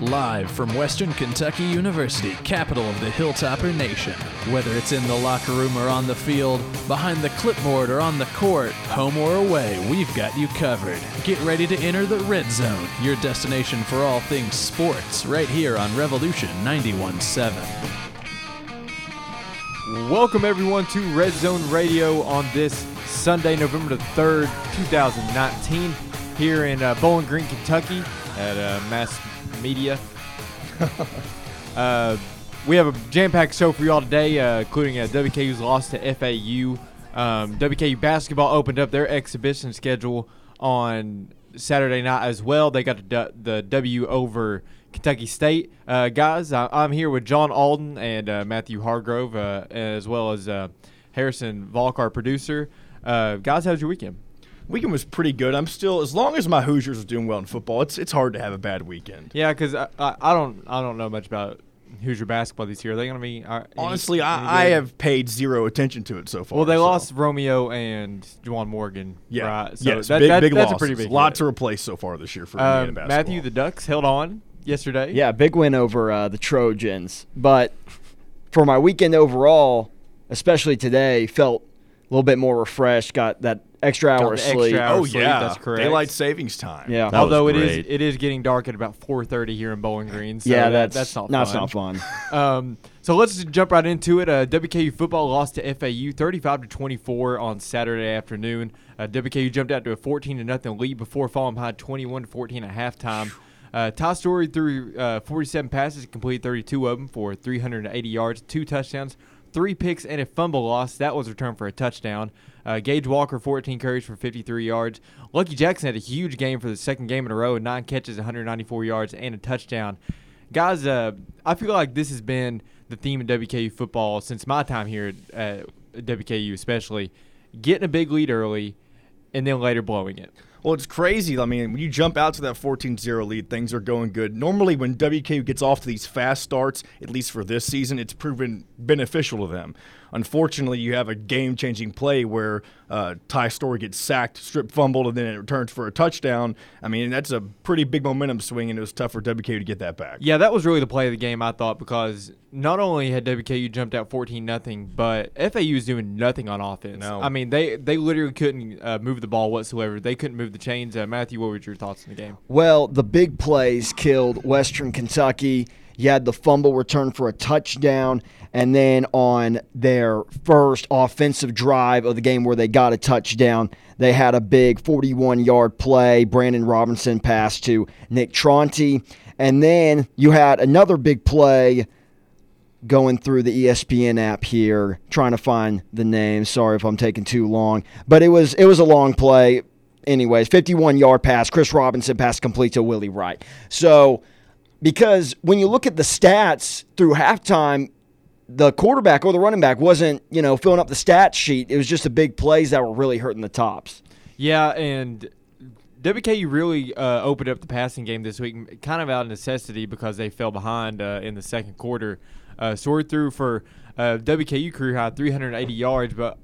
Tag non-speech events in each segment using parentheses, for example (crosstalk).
Live from Western Kentucky University, capital of the Hilltopper Nation. Whether it's in the locker room or on the field, behind the clipboard or on the court, home or away, we've got you covered. Get ready to enter the Red Zone, your destination for all things sports, right here on Revolution 91.7. Welcome everyone to Red Zone Radio on this Sunday, November the 3rd, 2019, here in uh, Bowling Green, Kentucky at uh, Mass Media. uh, we have a jam-packed show for you all today, uh, including uh, WKU's loss to FAU. Um, WKU basketball opened up their exhibition schedule on Saturday night as well. They got the, the W over Kentucky State. Uh, guys, I, am here with John Alden and uh, Matthew Hargrove, uh, as well as uh, Harrison Volk, our producer. Uh, guys, how's your weekend? Weekend was pretty good. I'm still, as long as my Hoosiers are doing well in football, it's it's hard to have a bad weekend. Yeah, because I, I, I don't I don't know much about Hoosier basketball this year. Are they going to be? Uh, Honestly, any, any I, I, have paid zero attention to it so far. Well, they so. lost Romeo and Juwan Morgan. Yeah, right? So yes, that, big, that, big that's losses. a pretty big. A lot to replace so far this year for um, Matthew, the Ducks held on yesterday. Yeah, big win over uh, the Trojans. But for my weekend overall, especially today, felt a little bit more refreshed. Got that extra hour of sleep. Extra hour oh sleep, yeah, that's correct. Daylight savings time. Yeah, that although it is it is getting dark at about 4:30 here in Bowling Green. So yeah, that's that's not no, fun. not fun. (laughs) um, so let's jump right into it. Uh, WKU football lost to FAU 35 to 24 on Saturday afternoon. Uh, WKU jumped out to a 14 to nothing lead before falling behind 21 to 14 at halftime. Uh, Ty Storey threw uh, 47 passes, completed 32 of them for 380 yards, two touchdowns, three picks, and a fumble loss. That was returned for a touchdown. Uh, Gage Walker, 14 carries for 53 yards. Lucky Jackson had a huge game for the second game in a row, nine catches, 194 yards, and a touchdown. Guys, uh, I feel like this has been the theme of WKU football since my time here at WKU, especially getting a big lead early and then later blowing it. Well, it's crazy. I mean, when you jump out to that 14-0 lead, things are going good. Normally, when WKU gets off to these fast starts, at least for this season, it's proven beneficial to them. Unfortunately, you have a game-changing play where uh, Ty Storey gets sacked, strip fumbled, and then it returns for a touchdown. I mean, that's a pretty big momentum swing, and it was tough for WKU to get that back. Yeah, that was really the play of the game, I thought, because not only had WKU jumped out 14 nothing, but FAU was doing nothing on offense. No. I mean, they they literally couldn't uh, move the ball whatsoever. They couldn't move the chains. Uh, Matthew, what were your thoughts on the game? Well, the big plays killed Western Kentucky. You had the fumble return for a touchdown, and then on their first offensive drive of the game where they got a touchdown, they had a big 41 yard play. Brandon Robinson passed to Nick Tronti. And then you had another big play going through the ESPN app here, trying to find the name. Sorry if I'm taking too long, but it was it was a long play. Anyways, 51 yard pass. Chris Robison pass complete to Willie Wright. So because when you look at the stats through halftime, the quarterback or the running back wasn't, you know, filling up the stat sheet. It was just the big plays that were really hurting the tops. Yeah, and WKU really uh, opened up the passing game this week, kind of out of necessity because they fell behind uh, in the second quarter. Uh, Storey threw for uh, WKU career high 380 yards, but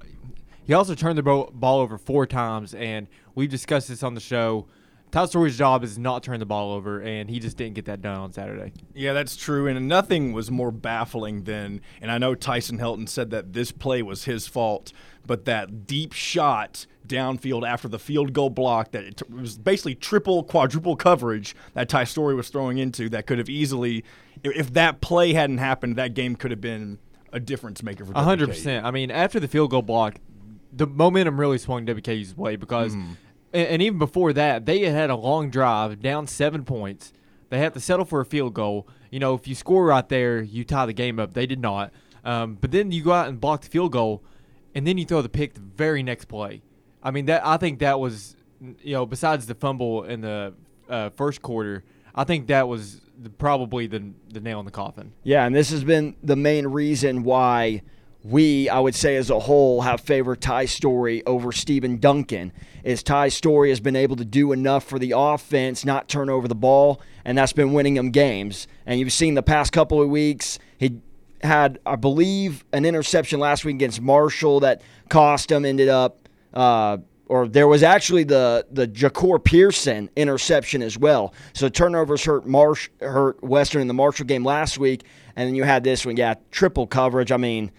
he also turned the ball over four times, and we've discussed this on the show. Todd Storey's job is not turn the ball over, and he just didn't get that done on Saturday. Yeah, that's true. And nothing was more baffling than, and I know Tyson Helton said that this play was his fault, but that deep shot downfield after the field goal block that it was basically triple, quadruple coverage that Ty Storey was throwing into that could have easily, if that play hadn't happened, that game could have been a difference maker for hundred percent. I mean, after the field goal block, the momentum really swung WKU's way because, Mm-hmm. And, even before that, they had had a long drive down seven points. They had to settle for a field goal. You know, if you score right there, you tie the game up. They did not. Um, but then you go out and block the field goal, and then you throw the pick the very next play. I mean, that I think that was, you know, besides the fumble in the uh, first quarter, I think that was the, probably the the nail in the coffin. Yeah, and this has been the main reason why we, I would say as a whole, have favored Ty Storey over Stephen Duncan. Is Ty Storey has been able to do enough for the offense, not turn over the ball, and that's been winning them games. And you've seen the past couple of weeks, he had, I believe, an interception last week against Marshall that cost him, ended up uh, or there was actually the the Jahcour Pearson interception as well. So turnovers hurt Marsh hurt Western in the Marshall game last week, and then you had this one. Yeah, triple coverage. I mean,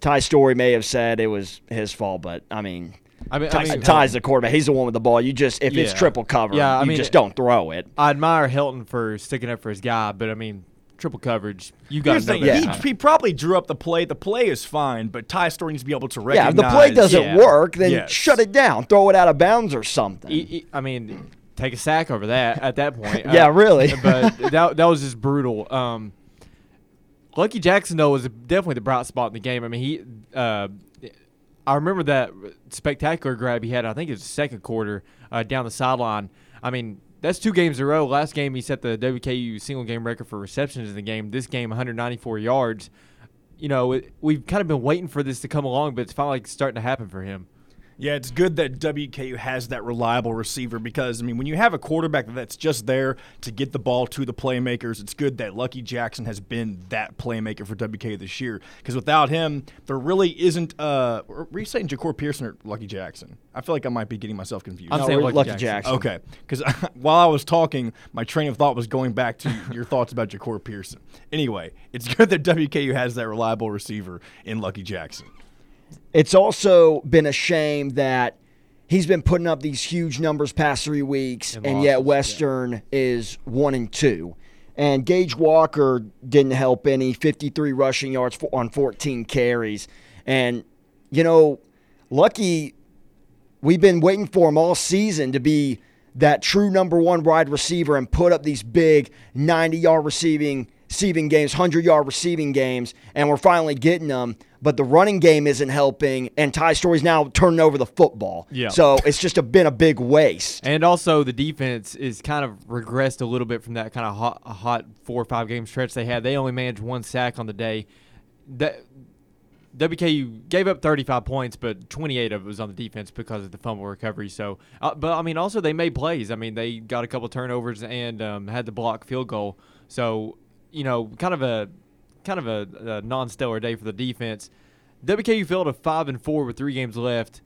Ty Storey may have said it was his fault, but I mean. I mean, I mean, Ty's the quarterback. He's the one with the ball. You just if it's triple cover, Yeah, I you mean, just don't throw it. I admire Helton for sticking up for his guy, but I mean, triple coverage. You got Here's to the know thing. that. He, he probably drew up the play. The play is fine, but Ty Storey needs to be able to Yeah, if the play doesn't Yeah. work, then Yes. shut it down. Throw it out of bounds or something. I mean, take a sack over that at that point. (laughs) Yeah, really. but that that was just brutal. Um, Lucky Jackson though was definitely the bright spot in the game. I mean, he. Uh, I remember that spectacular grab he had. I think it was the second quarter uh, down the sideline. I mean, that's two games in a row. Last game he set the WKU single game record for receptions in the game. This game, 194 yards. You know, it, we've kind of been waiting for this to come along, but it's finally starting to happen for him. Yeah, it's good that WKU has that reliable receiver because I mean, when you have a quarterback that's just there to get the ball to the playmakers, it's good that Lucky Jackson has been that playmaker for WKU this year. Because without him, there really isn't. Uh, were you saying Jahcour Pearson or Lucky Jackson? I feel like I might be getting myself confused. I'm No, saying Lucky Lucky Jackson. Jackson. Okay, because (laughs) while I was talking, my train of thought was going back to (laughs) your thoughts about Jahcour Pearson. Anyway, it's good that WKU has that reliable receiver in Lucky Jackson. It's also been a shame that he's been putting up these huge numbers past three weeks, And and, yet Western is one and two. And Gage Walker didn't help any. Fifty-three rushing yards for, on fourteen carries, and you know, Lucky, we've been waiting for him all season to be that true number one wide receiver and put up these big ninety-yard receiving receiving games, hundred yard receiving games, and we're finally getting them. But the running game isn't helping, and Ty Storey's now turning over the football. Yeah. So it's just a, been a big waste. And also, the defense is kind of regressed a little bit from that kind of hot, hot four or five game stretch they had. They only managed one sack on the day. That WKU gave up 35 points, but 28 of it was on the defense because of the fumble recovery. So, uh, but I mean, also they made plays. I mean, they got a couple turnovers and um, had the block field goal. So, you know, kind of a kind of a, a non-stellar day for the defense. WKU fell to five and four with three games left.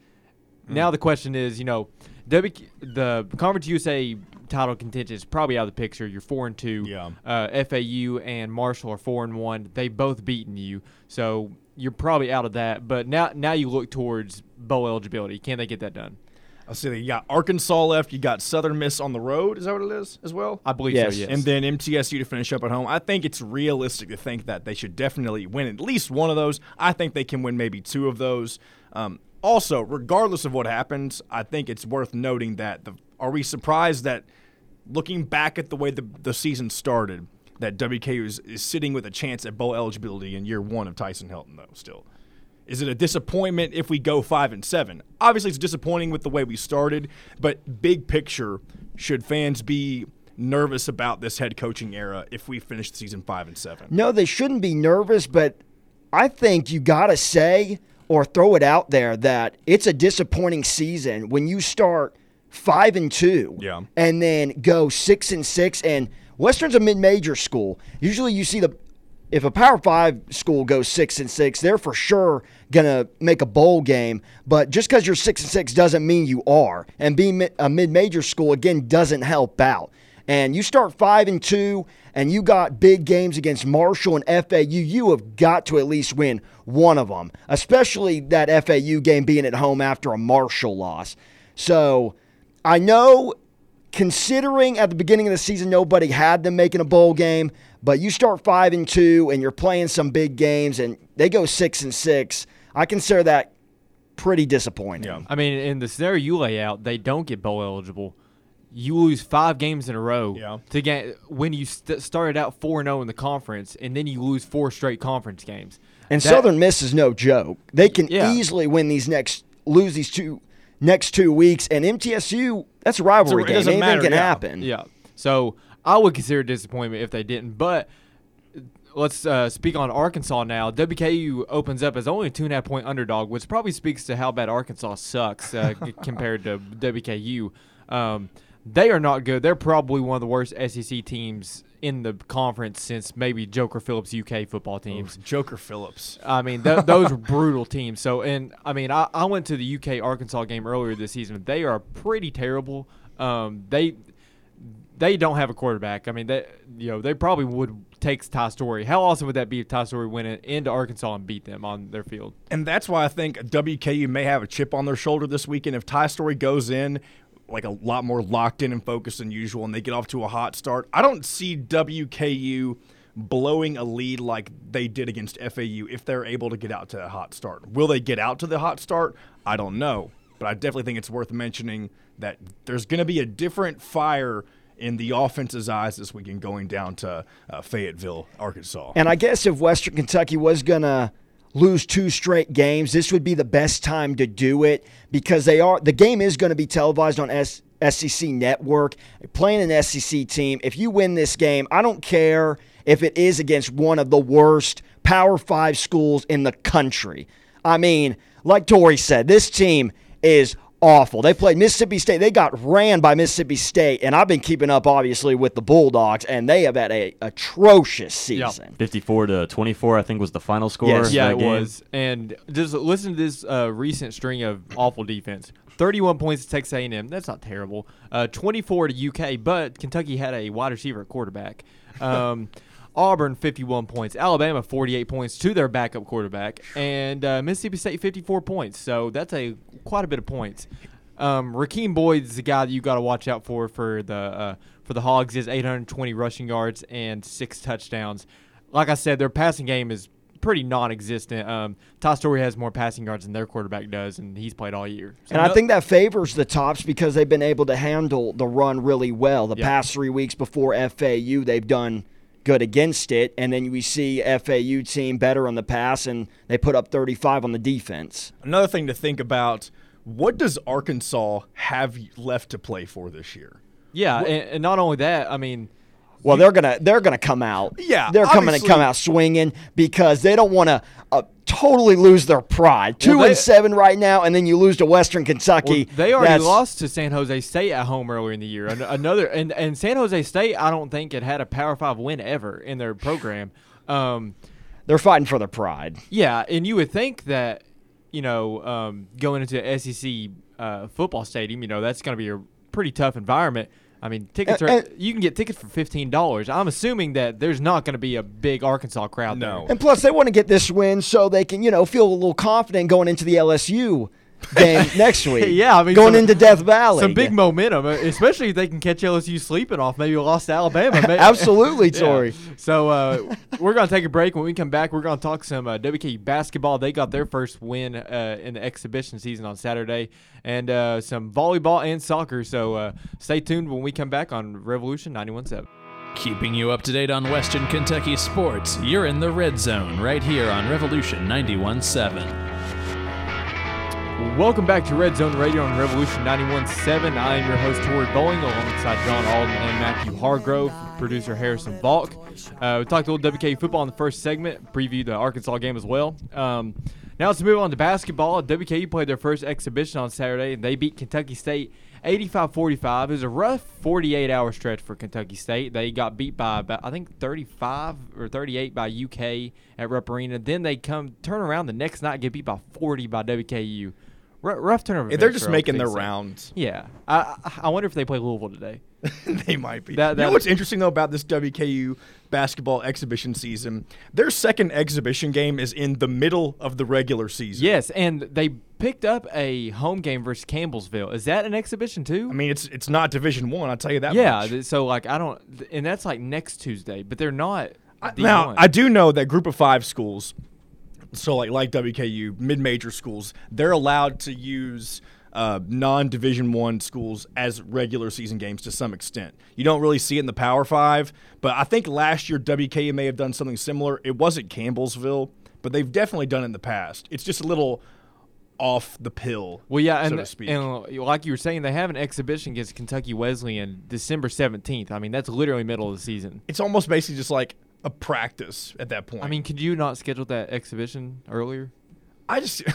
Now the question is, you know, w, the Conference USA title contention is probably out of the picture. You're four and two. Yeah. Uh, FAU and Marshall are four and one. They both beaten you, so you're probably out of that. But now, now you look towards bowl eligibility. Can they get that done? I'll say that you got Arkansas left. You got Southern Miss on the road. Is that what it is as well? I believe Yes. so. Yes. And then MTSU to finish up at home. I think it's realistic to think that they should definitely win at least one of those. I think they can win maybe two of those. Um, also, regardless of what happens, I think it's worth noting that the, are we surprised that looking back at the way the, the season started, that WKU is, is sitting with a chance at bowl eligibility in year one of Tyson Helton, though, still? Is it a disappointment if we go five and seven? Obviously, it's disappointing with the way we started, but big picture, should fans be nervous about this head coaching era if we finish the season five and seven? No, they shouldn't be nervous, but I think you got to say or throw it out there that it's a disappointing season when you start five and two, Yeah. and then go six and six. And Western's a mid-major school. Usually, you see the if a Power Five school goes six and six, they're for sure gonna make a bowl game. But just because you're six and six doesn't mean you are. And being a mid-major school again doesn't help out. And you start five and two, and you got big games against Marshall and FAU. You have got to at least win one of them, especially that FAU game being at home after a Marshall loss. So I know considering at the beginning of the season nobody had them making a bowl game, but you start five and two and you're playing some big games and they go six and six. I consider that pretty disappointing. Yeah. I mean, in the scenario you lay out, they don't get bowl eligible. You lose five games in a row Yeah. to get when you st- started out four and zero in the conference, and then you lose four straight conference games. And That- Southern Miss is no joke. They can Yeah. easily win these next lose these two next two weeks and MTSU that's a rivalry it game. doesn't Anything matter, can yeah. happen. Yeah. So I would consider a disappointment if they didn't. But let's uh, speak on Arkansas now. WKU opens up as only a two and a half point underdog, which probably speaks to how bad Arkansas sucks uh, (laughs) compared to WKU. Um, they are not good. They're probably one of the worst SEC teams in the conference since maybe Joker Phillips UK football teams. Joker Phillips. I mean, th- those were (laughs) brutal teams. So, and I mean, I, I went to the UK Arkansas game earlier this season. They are pretty terrible. Um, they they don't have a quarterback. I mean, they you know they probably would take Ty Storey. How awesome would that be if Ty Storey went in, into Arkansas and beat them on their field? And that's why I think WKU may have a chip on their shoulder this weekend. If Ty Storey goes in like a lot more locked in and focused than usual, and they get off to a hot start, I don't see WKU blowing a lead like they did against FAU if they're able to get out to a hot start. Will they get out to the hot start? I don't know. But I definitely think it's worth mentioning that there's going to be a different fire in the offense's eyes this weekend going down to uh, Fayetteville, Arkansas. And I guess if Western Kentucky was going to lose two straight games, this would be the best time to do it because they are the game is going to be televised on S, SEC Network. Playing an SEC team, if you win this game, I don't care if it is against one of the worst Power 5 schools in the country. I mean, like Tori said, this team is awful. They played Mississippi State. They got ran by Mississippi State, and I've been keeping up obviously with the Bulldogs, and they have had a atrocious season. 54 to 24, I think was the final score. Yes. Yeah, it game. was. And just listen to this uh, recent string of awful defense. 31 points to Texas A&M. That's not terrible. Uh, 24 to UK, but Kentucky had a wide receiver at quarterback. Um, (laughs) Auburn 51 points. Alabama 48 points to their backup quarterback, and uh, Mississippi State 54 points. So that's a quite a bit of points. Um, Rakeem Boyd's the guy that you got to watch out for for the uh, for the Hogs. Is 820 rushing yards and six touchdowns. Like I said, their passing game is pretty non-existent. Um, Ty Storey has more passing yards than their quarterback does, and he's played all year. So And I think that favors the tops because they've been able to handle the run really well. The Yeah. past three weeks before FAU, they've done good against it. And then we see FAU team better on the pass, and they put up 35 on the defense. Another thing to think about what does Arkansas have left to play for this year? yeah, and, and not only that, I mean, Well, they're gonna they're gonna come out. Yeah, they're coming to obviously- come out swinging because they don't want to uh, totally lose their pride. Two they- and seven right now, and then you lose to Western Kentucky. They already That's- lost to San Jose State at home earlier in the year. An- Another and, and San Jose State, I don't think it had a Power Five win ever in their program. Um, They're fighting for their pride. yeah, and you would think that you know um, going into the SEC uh, football stadium, you know that's going to be a pretty tough environment. I mean, tickets are And- you can get tickets for fifteen dollars. I'm assuming that there's not going to be a big Arkansas crowd No. there. And plus, they want to get this win so they can, you know, feel a little confident going into the LSU game next (laughs) week. Yeah, I mean, going some- into Death Valley. Some big momentum, uh, especially if they can catch LSU sleeping off maybe a loss to Alabama. (laughs) May- Absolutely, Yeah. Tori. So uh, we're gonna take a break. When we come back, we're gonna talk some uh, WKU basketball. They got their first win uh, in the exhibition season on Saturday, and uh, some volleyball and soccer. So uh, stay tuned when we come back on Revolution 91.7. Keeping you up to date on Western Kentucky sports, you're in the red zone right here on Revolution 91.7. Welcome back to Red Zone Radio on Revolution 91.7. I am your host, Tori Bowling, alongside John Alden and Matthew Hargrove, producer Harrison Balk. Uh, we talked a little WKU football in the first segment, previewed the Arkansas game as well. Um, now let's move on to basketball. WKU played their first exhibition on Saturday, and they beat Kentucky State 85-45. It was a rough 48-hour stretch for Kentucky State. They got beat by about, I think 35 or 38 by UK at Rupp Arena. Then they come turn around the next night, get beat by 40 by WKU. R- rough turnover. They're just making their rounds. Yeah, I, I I wonder if they play Louisville today. (laughs) they might be. That- you know what's interesting though about this WKU basketball exhibition season? Their second exhibition game is in the middle of the regular season. Yes, and they picked up a home game versus Campbellsville. Is that an exhibition too? I mean, it's it's not Division One. I'll tell you that. yeah. much. So like I don't, and that's like next Tuesday, but they're not. I- D1. now I do know that Group of Five schools, so like like WKU, mid-major schools, they're allowed to use uh, non-Division One schools as regular season games to some extent. You don't really see it in the Power Five, but I think last year WKU may have done something similar. It wasn't Campbellsville, but they've definitely done it in the past. It's just a little off the pill. Well, yeah, and, so to speak. and like you were saying, they have an exhibition against Kentucky Wesleyan December seventeenth. I mean, that's literally middle of the season. it's almost basically just like a practice at that point. I mean, could you not schedule that exhibition earlier? I just (laughs)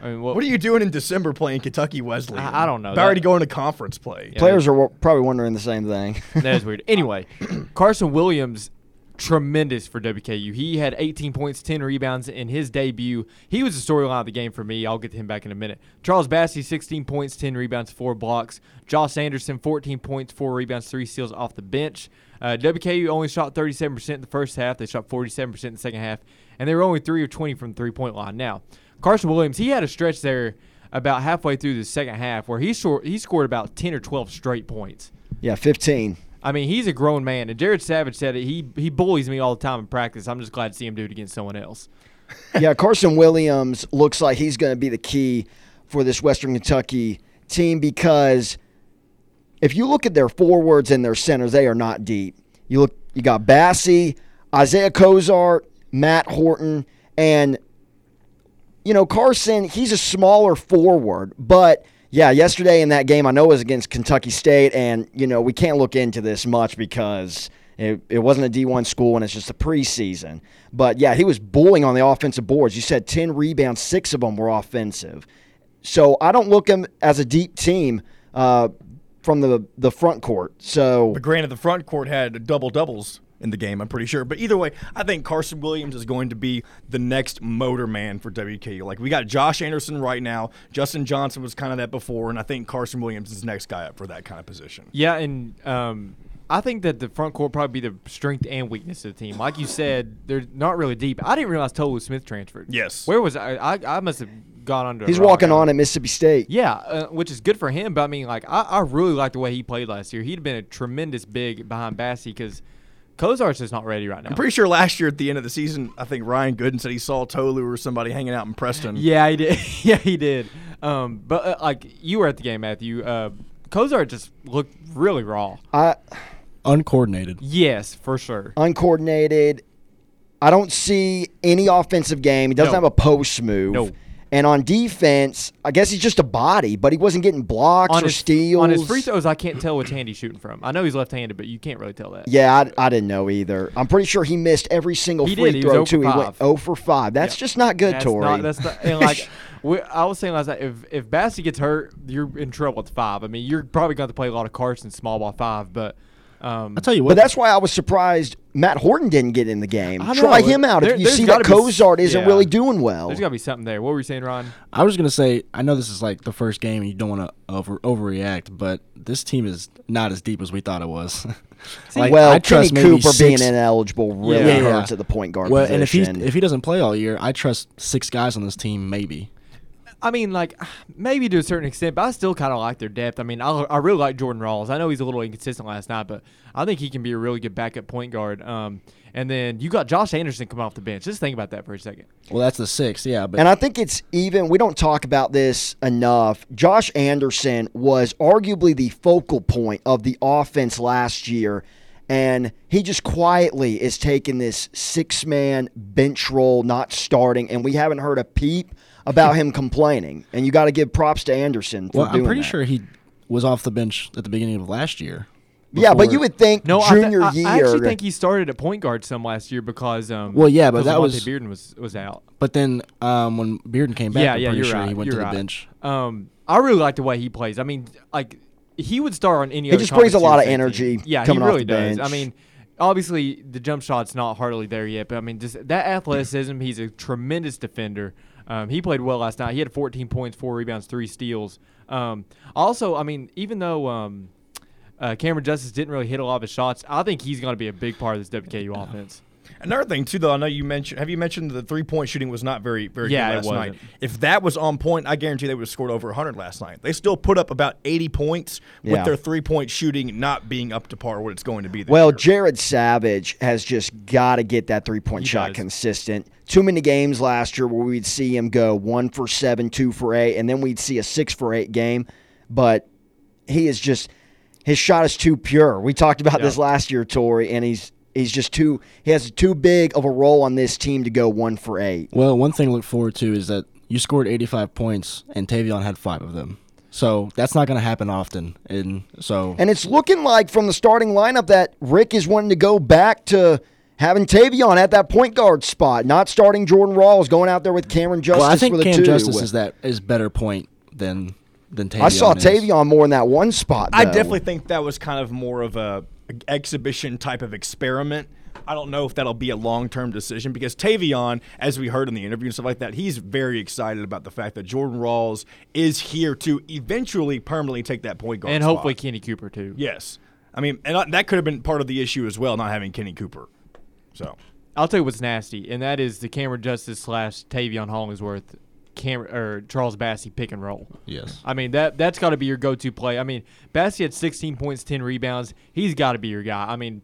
I mean, what, What are you doing in December playing Kentucky Wesleyan? I- I don't know. About already going to conference play. Yeah. Players are w- probably wondering the same thing. That is weird. Anyway, (coughs) Carson Williams, tremendous for WKU. He had 18 points, 10 rebounds in his debut. He was the storyline of the game for me. I'll get to him back in a minute. Charles Bassey, 16 points, 10 rebounds, 4 blocks. Josh Anderson, 14 points, 4 rebounds, 3 steals off the bench. Uh, WKU only shot 37% in the first half. They shot 47% in the second half. And they were only 3 of 20 from the three point line. Now, Carson Williams, he had a stretch there about halfway through the second half where he, short, he scored about 10 or 12 straight points. yeah, 15. I mean, he's a grown man, and Jared Savage said it. He he bullies me all the time in practice. I'm just glad to see him do it against someone else. (laughs) yeah, Carson Williams looks like he's going to be the key for this Western Kentucky team because if you look at their forwards and their centers, they are not deep. You look, you got Bassey, Isaiah Cozart, Matt Horton, and you know Carson. He's a smaller forward, but yeah, yesterday in that game, I know it was against Kentucky State, and you know we can't look into this much because. It, it wasn't a D1 school and it's just a preseason. But yeah, he was bullying on the offensive boards. You said 10 rebounds, six of them were offensive. So I don't look him as a deep team uh, from the the front court. So But granted, the front court had double doubles in the game, I'm pretty sure. But either way, I think Carson Williams is going to be the next motor man for WKU. Like, we got Josh Anderson right now. Justin Johnson was kind of that before, and I think Carson Williams is the next guy up for that kind of position. Yeah, and um, I think that the front court probably be the strength and weakness of the team. Like you said, they're not really deep. I didn't realize Tolu Smith transferred. Yes. Where was I? I, I must have gone under. he's rock. walking on at Mississippi State. Yeah, uh, which is good for him. But I mean, like, I, I really like the way he played last year. He'd been a tremendous big behind Bassey because Kozar's just not ready right now. I'm pretty sure last year at the end of the season, I think Ryan Gooden said he saw Tolu or somebody hanging out in Preston. Yeah, he did. (laughs) yeah, he did. Um, but uh, like you were at the game, Matthew. Uh, Kozar just looked really raw. I Uncoordinated. Yes, for sure. uncoordinated. I don't see any offensive game. He doesn't No. have a post move. No. And on defense, I guess he's just a body, but he wasn't getting blocks On or his, steals. on his free throws, I can't tell which hand he's shooting from. I know he's left-handed, but you can't really tell that. Yeah, I, I didn't know either. I'm pretty sure he missed every single He free did. Throw 0 for too. He went 0 for 5. That's Yeah. just not good, that's Tori. Not, that's not, and like (laughs) we, I was saying last night, if if Bassey gets hurt, you're in trouble at five. I mean, you're probably going to play a lot of Carson small ball five, but um, I'll tell you what. but what. that's why I was surprised Matt Horton didn't get in the game. I Try know. him out There- if you see that gotta be s- Cozart isn't yeah. really doing well. there's got to be something there. What were you saying, Ron? I was gonna say, I know this is like the first game, and you don't want to over overreact, but this team is not as deep as we thought it was. (laughs) like, well, I Kenny trust maybe Cooper being ineligible really Yeah. Yeah. hurts at the point guard Well, and if he position. if he doesn't play all year, I trust six guys on this team, maybe. I mean, like maybe to a certain extent, but I still kind of like their depth. I mean, I, I really like Jordan Rawls. I know he's a little inconsistent last night, but I think he can be a really good backup point guard. Um, and then you got Josh Anderson coming off the bench. Just think about that for a second. Well, that's the six, yeah. But And I think it's even, we don't talk about this enough. Josh Anderson was arguably the focal point of the offense last year. And he just quietly is taking this six man bench role, not starting. And we haven't heard a peep about him complaining. And you got to give props to Anderson for well, doing I'm pretty that. sure he was off the bench at the beginning of last year. Yeah, but you would think No, I, thi- junior I, year. I actually think he started at point guard some last year because um. Well, yeah, but that Lamonte was- Bearden was was out. But then um, when Bearden came back, yeah, I'm yeah, pretty you're sure right. he went you're to the bench. Um, I really like the way he plays. I mean, like he would start on any. He other just brings a lot of energy team. Yeah, coming he off really the does. bench. I mean, obviously the jump shot's not hardly there yet, but I mean, just that athleticism. He's a tremendous defender. Um, he played well last night. He had 14 points, four rebounds, three steals. Um, also, I mean, even though um, uh, Cameron Justice didn't really hit a lot of his shots, I think he's going to be a big part of this WKU offense. Another thing too, though, I know you mentioned. Have you mentioned the three point shooting was not very, very Yeah, good last night? If that was on point, I guarantee they would have scored over 100 last night. They still put up about 80 points Yeah. with their three point shooting not being up to par what it's going to be. This Well, year. Jared Savage has just got to get that three point He shot does. consistent. Too many games last year where we'd see him go one for seven, two for eight, and then we'd see a six for eight game. But he is just his shot is too pure. We talked about Yeah. this last year, Tori, and he's he's just too he has too big of a role on this team to go one for eight. Well, one thing to look forward to is that you scored 85 points and Taveion had five of them. So that's not going to happen often. And so And it's looking like from the starting lineup that Rick is wanting to go back to having Taveion at that point guard spot, not starting Jordan Rawls, going out there with Cameron Justice well, I think for the Cam two. Justice is that is better point than than Taveion I saw is. Taveion more in that one spot. I definitely think that was kind of more of a exhibition type of experiment. I don't know if that'll be a long term decision because Taveion, as we heard in the interview and stuff like that, he's very excited about the fact that Jordan Rawls is here to eventually permanently take that point guard and spot. hopefully Kenny Cooper too. yes. I mean, and that could have been part of the issue as well, not having Kenny Cooper. So I'll tell you what's nasty, and that is the Cameron Justice slash Taveion Hollingsworth, Cam- or Charles Bassey pick and roll. Yes. I mean that that's got to be your go-to play. I mean, Bassey had 16 points, 10 rebounds. He's got to be your guy. I mean,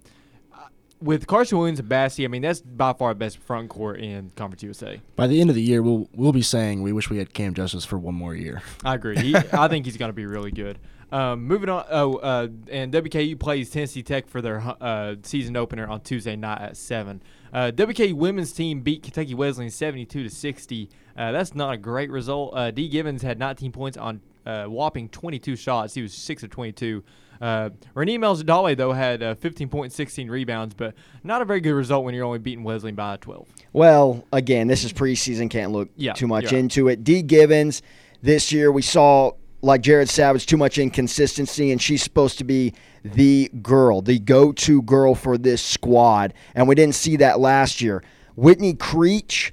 uh, with Carson Williams and Bassey, I mean that's by far the best front court in Conference USA. By the end of the year, we'll we'll be saying we wish we had Cam Justice for one more year. I agree. He, (laughs) I think he's going to be really good. Um, moving on. Oh, uh, and WKU plays Tennessee Tech for their uh, season opener on Tuesday night at seven. Uh, WKU women's team beat Kentucky Wesleyan 72 to 60. Uh, that's not a great result. Uh, D. Givens had 19 points on uh, whopping 22 shots. He was six of 22. Uh, Raneem Elgedawy, though, had uh, 15 points, 16 rebounds, but not a very good result when you're only beating Wesleyan by 12. Well, again, this is preseason. Can't look Yeah, too much into it. D. Givens, this year we saw, like Jared Savage, too much inconsistency, and she's supposed to be the girl, the go to girl for this squad. And we didn't see that last year. Whitney Creech,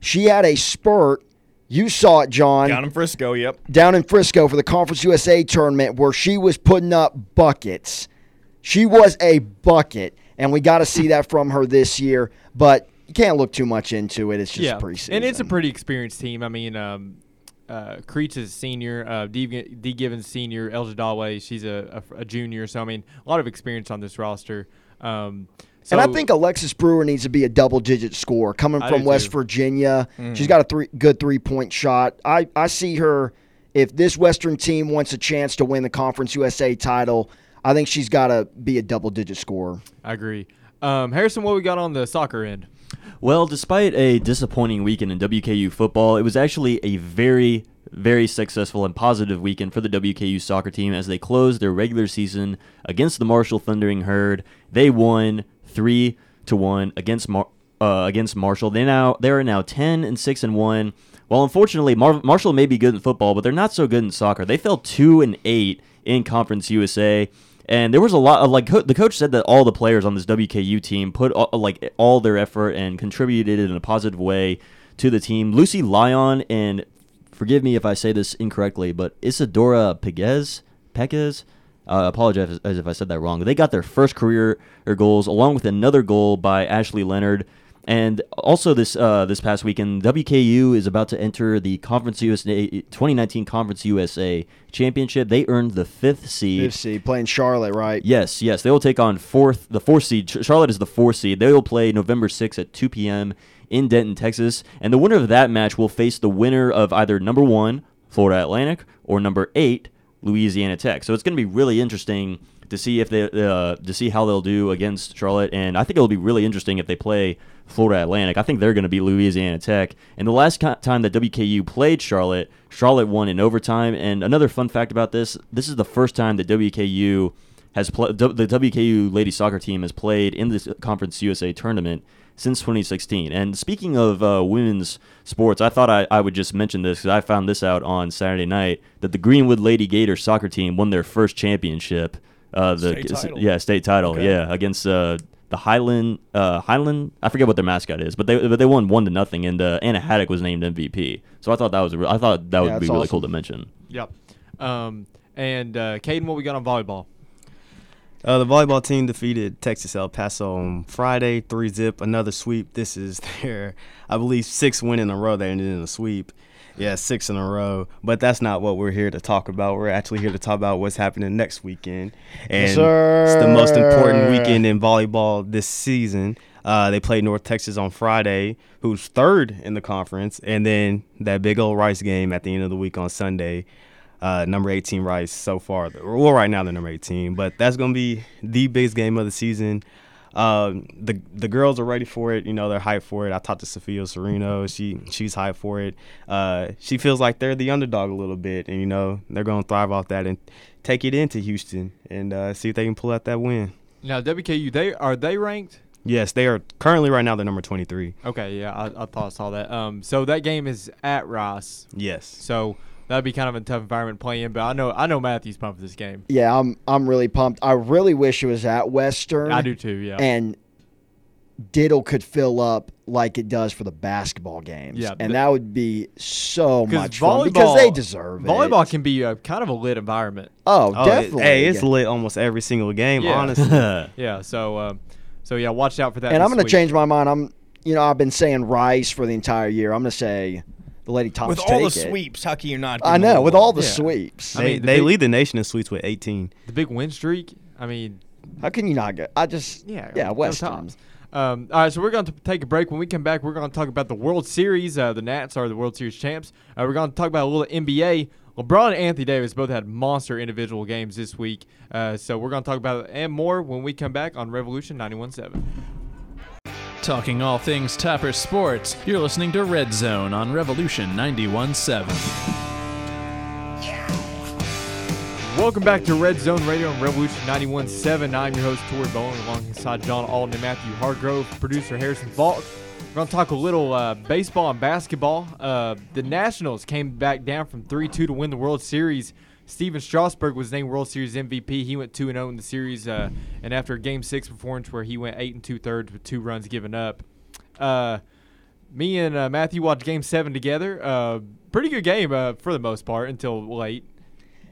she had a spurt. You saw it, John down in Frisco, yep. down in Frisco for the Conference USA tournament where she was putting up buckets. She was a bucket, and we got to see that from her this year. But you can't look too much into it. It's just preseason. And it's a pretty experienced team. I mean, um, uh, Creech is a senior, uh, D, D Givens senior, Elgedawy, she's a, a, a junior. So, I mean, a lot of experience on this roster. Um, so and I think Alexis Brewer needs to be a double-digit scorer coming I from West too. Virginia. She's got a three good three-point shot. I, I see her if this Western team wants a chance to win the Conference USA title. I think she's got to be a double-digit scorer. I agree. Um, Harrison, what we got on the soccer end? Well, despite a disappointing weekend in WKU football, it was actually a very, very successful and positive weekend for the WKU soccer team as they closed their regular season against the Marshall Thundering Herd. They won three to one against Mar- uh, against Marshall. They now they are now ten and six and one. Well, unfortunately, Mar- Marshall may be good in football, but they're not so good in soccer. They fell two and eight in Conference USA. And there was a lot of like co- the coach said that all the players on this WKU team put all, like all their effort and contributed in a positive way to the team. Lucy Lyon and forgive me if I say this incorrectly, but Isadora Pegues, Pegues, uh, apologize if I said that wrong. They got their first career goals along with another goal by Ashley Leonard. And also this uh, this past weekend, WKU is about to enter the Conference USA 2019 Conference USA Championship. They earned the fifth seed. Fifth seed playing Charlotte, right? Yes, yes. They will take on fourth, the fourth seed. Charlotte is the fourth seed. They will play November 6th at 2 p.m. in Denton, Texas. And the winner of that match will face the winner of either number one, Florida Atlantic, or number eight, Louisiana Tech. So it's going to be really interesting to see if they uh, to see how they'll do against Charlotte. And I think it'll be really interesting if they play Florida Atlantic. I think they're going to be Louisiana Tech. And the last time that WKU played Charlotte, Charlotte won in overtime. And another fun fact about this: this is the first time that WKU has played. The WKU ladies soccer team has played in this Conference USA tournament since 2016. And speaking of uh, women's sports, I thought I, I would just mention this because I found this out on Saturday night that the Greenwood Lady Gators soccer team won their first championship. Uh, the State title. yeah state title Okay. yeah against uh, the Highland uh, Highland I forget what their mascot is but they but they won one to nothing and uh, Anna Haddock was named MVP so I thought that was a re- I thought that would be that's really awesome. cool to mention. Yep. Um, and uh, Caden, what we got on volleyball? Uh, the volleyball team defeated Texas El Paso on Friday, three zip, another sweep. This is (laughs) their, I believe, sixth win in a row. They ended in a sweep. Yeah, six in a row. But that's not what we're here to talk about. We're actually here to talk about what's happening next weekend. And Yes, it's the most important weekend in volleyball this season. Uh, they played North Texas on Friday, who's third in the conference, and then that big old Rice game at the end of the week on Sunday. Uh, number 18 Rice so far. Well, right now they're number 18, but that's gonna be the biggest game of the season. Um, the the girls are ready for it. You know they're hyped for it. I talked to Sophia Sereno. She she's hyped for it. Uh, she feels like they're the underdog a little bit, and you know they're gonna thrive off that and take it into Houston and uh, see if they can pull out that win. Now WKU, they are they ranked? Yes, they are currently right now they're number 23. Okay, yeah, I, I thought I saw that. Um, so that game is at Rice. Yes. So that'd be kind of a tough environment playing in. But I know I know Matthew's pumped for this game. Yeah, I'm I'm really pumped. I really wish it was at Western. I do too. Yeah. And Diddle could fill up like it does for the basketball games. Yeah, and th- that would be so much fun because they deserve volleyball it. Volleyball can be a kind of a lit environment. Oh, Oh, it- definitely. hey, it's Yeah. lit almost every single game, Yeah. honestly. (laughs) (laughs) Yeah. So um, so yeah, watch out for that. And I'm going to change my mind. I'm, you know, I've been saying Rice for the entire year. I'm going to say the Lady Tops With take all the it. sweeps, how can you not? I know with all the Yeah. sweeps. I they mean, the they big- lead the nation in sweeps with 18. the big win streak. I mean, How can you not get? I just Yeah, yeah, go Western. Tops. Um, all right, so we're going to take a break. When we come back, we're going to talk about the World Series. Uh, the Nats are the World Series champs. Uh, we're going to talk about a little NBA. LeBron and Anthony Davis both had monster individual games this week. Uh, so we're going to talk about it and more when we come back on Revolution 91.7. Talking all things Topper Sports, you're listening to Red Zone on Revolution 91.7. Welcome back to Red Zone Radio on Revolution 91.7. I'm your host, Tori Bowen, alongside John Alden and Matthew Hargrove, producer Harrison Falk. We're going to talk a little uh, baseball and basketball. Uh, the Nationals came back down from 3 2 to win the World Series. Stephen Strasburg was named World Series MVP. He went 2 0 in the series, uh, and after a Game 6 performance where he went 8 and 2 thirds with two runs given up. Uh, me and uh, Matthew watched Game 7 together. Uh, pretty good game uh, for the most part until late.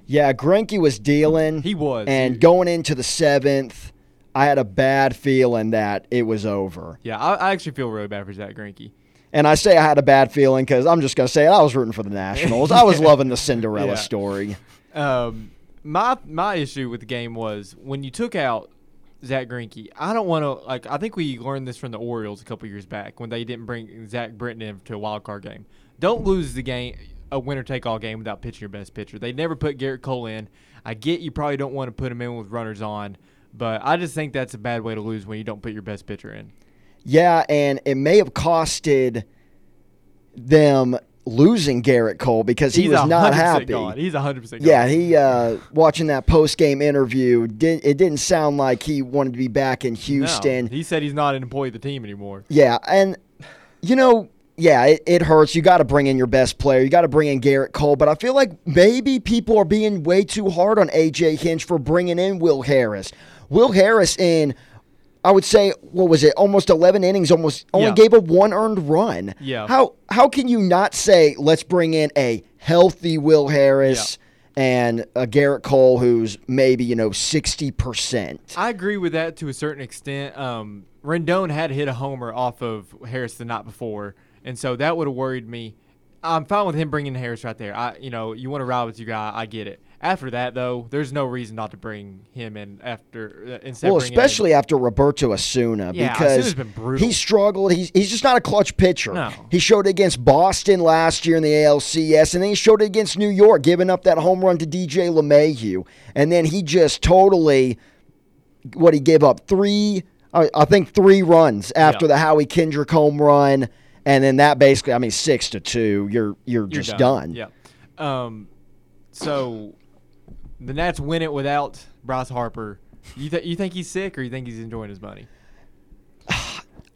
Yeah, Greinke was dealing. He was. And going into the seventh, I had a bad feeling that it was over. Yeah, I, I actually feel really bad for Zach Greinke. And I say I had a bad feeling because I'm just going to say it, I was rooting for the (laughs) Nationals. I was loving the Cinderella Yeah. story. Um, my my issue with the game was when you took out Zach Greinke. I don't want to like. I think we learned this from the Orioles a couple years back when they didn't bring Zach Britton in to a wild card game. Don't lose the game, a winner take all game without pitching your best pitcher. They never put Gerrit Cole in. I get you probably don't want to put him in with runners on, but I just think that's a bad way to lose when you don't put your best pitcher in. Yeah, and it may have costed them losing Gerrit Cole because he He's was not 100% happy. Gone. He's hundred percent. Yeah, he uh, watching that post game interview. Did, it didn't sound like he wanted to be back in Houston. He said he's not an employee of the team anymore. Yeah, and you know, yeah, it, it hurts. You got to bring in your best player. You got to bring in Gerrit Cole. But I feel like maybe people are being way too hard on AJ Hinch for bringing in Will Harris. Will Harris in, I would say, what was it? Almost 11 innings. Almost only Yeah. gave up one earned run. Yeah. How how can you not say let's bring in a healthy Will Harris? And a Gerrit Cole who's maybe, you know, 60%. I agree with that to a certain extent. Um, Rendon had hit a homer off of Harris the night before, and so that would have worried me. I'm fine with him bringing Harris right there. I, you know, you want to ride with your guy. I get it. After that, though, there's no reason not to bring him in after uh, instead. Well, of bringing in- especially after Roberto Osuna Yeah, because Osuna's been brutal. he struggled. He's he's just not a clutch pitcher. No. He showed it against Boston last year in the ALCS, and then he showed it against New York, giving up that home run to DJ LeMahieu, and then he just totally what he gave up three. I I think three runs after Yeah. the Howie Kendrick home run, and then that basically, I mean, six to two. You're you're, you're just done. Yeah. Um, so the Nats win it without Bryce Harper. You th- you think he's sick or you think he's enjoying his money?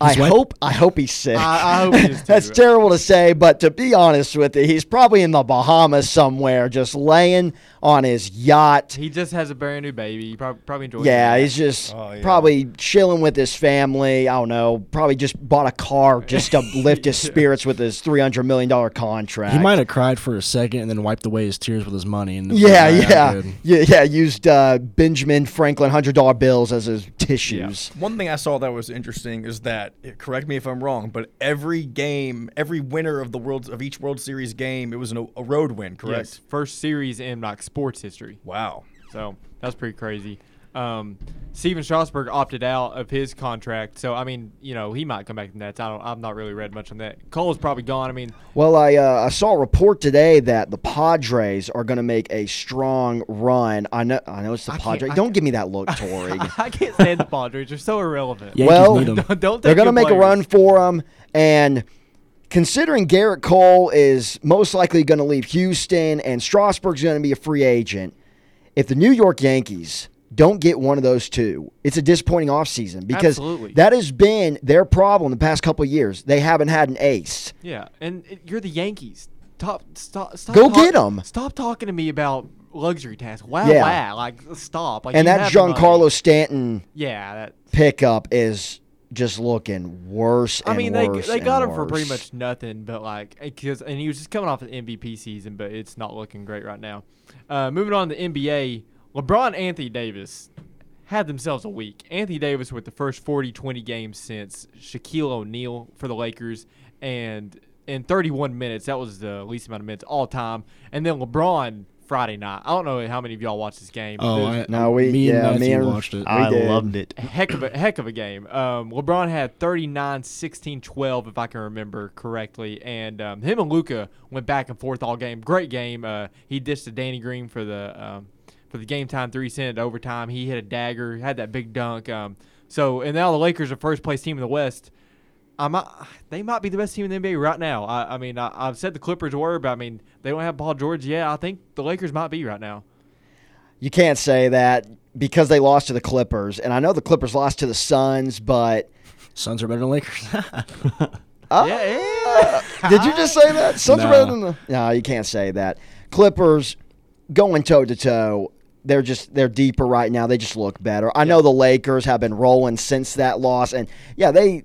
I He's wet? hope I hope he's sick. I- I hope he is (laughs) too. That's terrible to say, but to be honest with you, he's probably in the Bahamas somewhere, just laying on his yacht. He just has a brand new baby. He probably probably enjoys. Yeah, that. he's just Oh, yeah. probably chilling with his family. I don't know. Probably just bought a car (laughs) just to lift his spirits with his three hundred million dollar contract. He might have cried for a second and then wiped away his tears with his money. And Yeah, Yeah, yeah, yeah, yeah. Used uh, Benjamin Franklin hundred dollar bills as his tissues. One thing I saw that was interesting is that correct me if I'm wrong, but every game, every winner of the world of each World Series game, it was an, a road win, correct? Yes, first series in like sports history. Wow. So that's pretty crazy. Um, Stephen Strasburg opted out of his contract, so I mean, you know, he might come back to the Nets. I don't. I've not really read much on that. Cole's probably gone. I mean, Well, I uh, I saw a report today that the Padres are going to make a strong run. I know I know it's the I Padres. Don't can't- give me that look, Tori. (laughs) I can't stand the Padres. They're so irrelevant. Yankees Well, don't, (laughs) don't They're going to make a run for him, and considering Gerrit Cole is most likely going to leave Houston and Strasburg's going to be a free agent, if the New York Yankees don't get one of those two. It's a disappointing offseason because Absolutely. that has been their problem the past couple of years. They haven't had an ace. Yeah, and you're the Yankees. Top, stop, stop. Go talk- them. Stop talking to me about luxury tax. Wow, Yeah. wow. Like, stop. Like, and that. Giancarlo Stanton Yeah, that. pickup is just looking worse I mean, they worse they got him for pretty much nothing, but like, because and he was just coming off an MVP season, but it's not looking great right now. Uh, moving on to the NBA, LeBron and Anthony Davis had themselves a week. Anthony Davis with the first 40-20 games since Shaquille O'Neal for the Lakers, and in 31 minutes, that was the least amount of minutes all time. And then LeBron Friday night. I don't know how many of y'all watched this game. Oh, was- I, No, we- me and yeah, me and- watched it. I did. loved it. (laughs) heck of a heck of a game. Um, LeBron had 39, 16, 12, if I can remember correctly, and um, him and Luka went back and forth all game. Great game. Uh, he dished to Danny Green for the um, for the game time three, sent it overtime. He hit a dagger, had that big dunk. Um, so and now the Lakers are first place team in the West. I might, they might be the best team in the NBA right now. I, I mean, I, I've said the Clippers were, but I mean, they don't have Paul George yet. I think the Lakers might be right now. You can't say that because they lost to the Clippers, and I know the Clippers lost to the Suns, but Suns are better than Lakers. uh, (laughs) Yeah, (laughs) did you just say that? Suns are better than the. No, you can't say that. Clippers going toe to toe. They're just they're deeper right now. They just look better. I know the Lakers have been rolling since that loss, and yeah, they.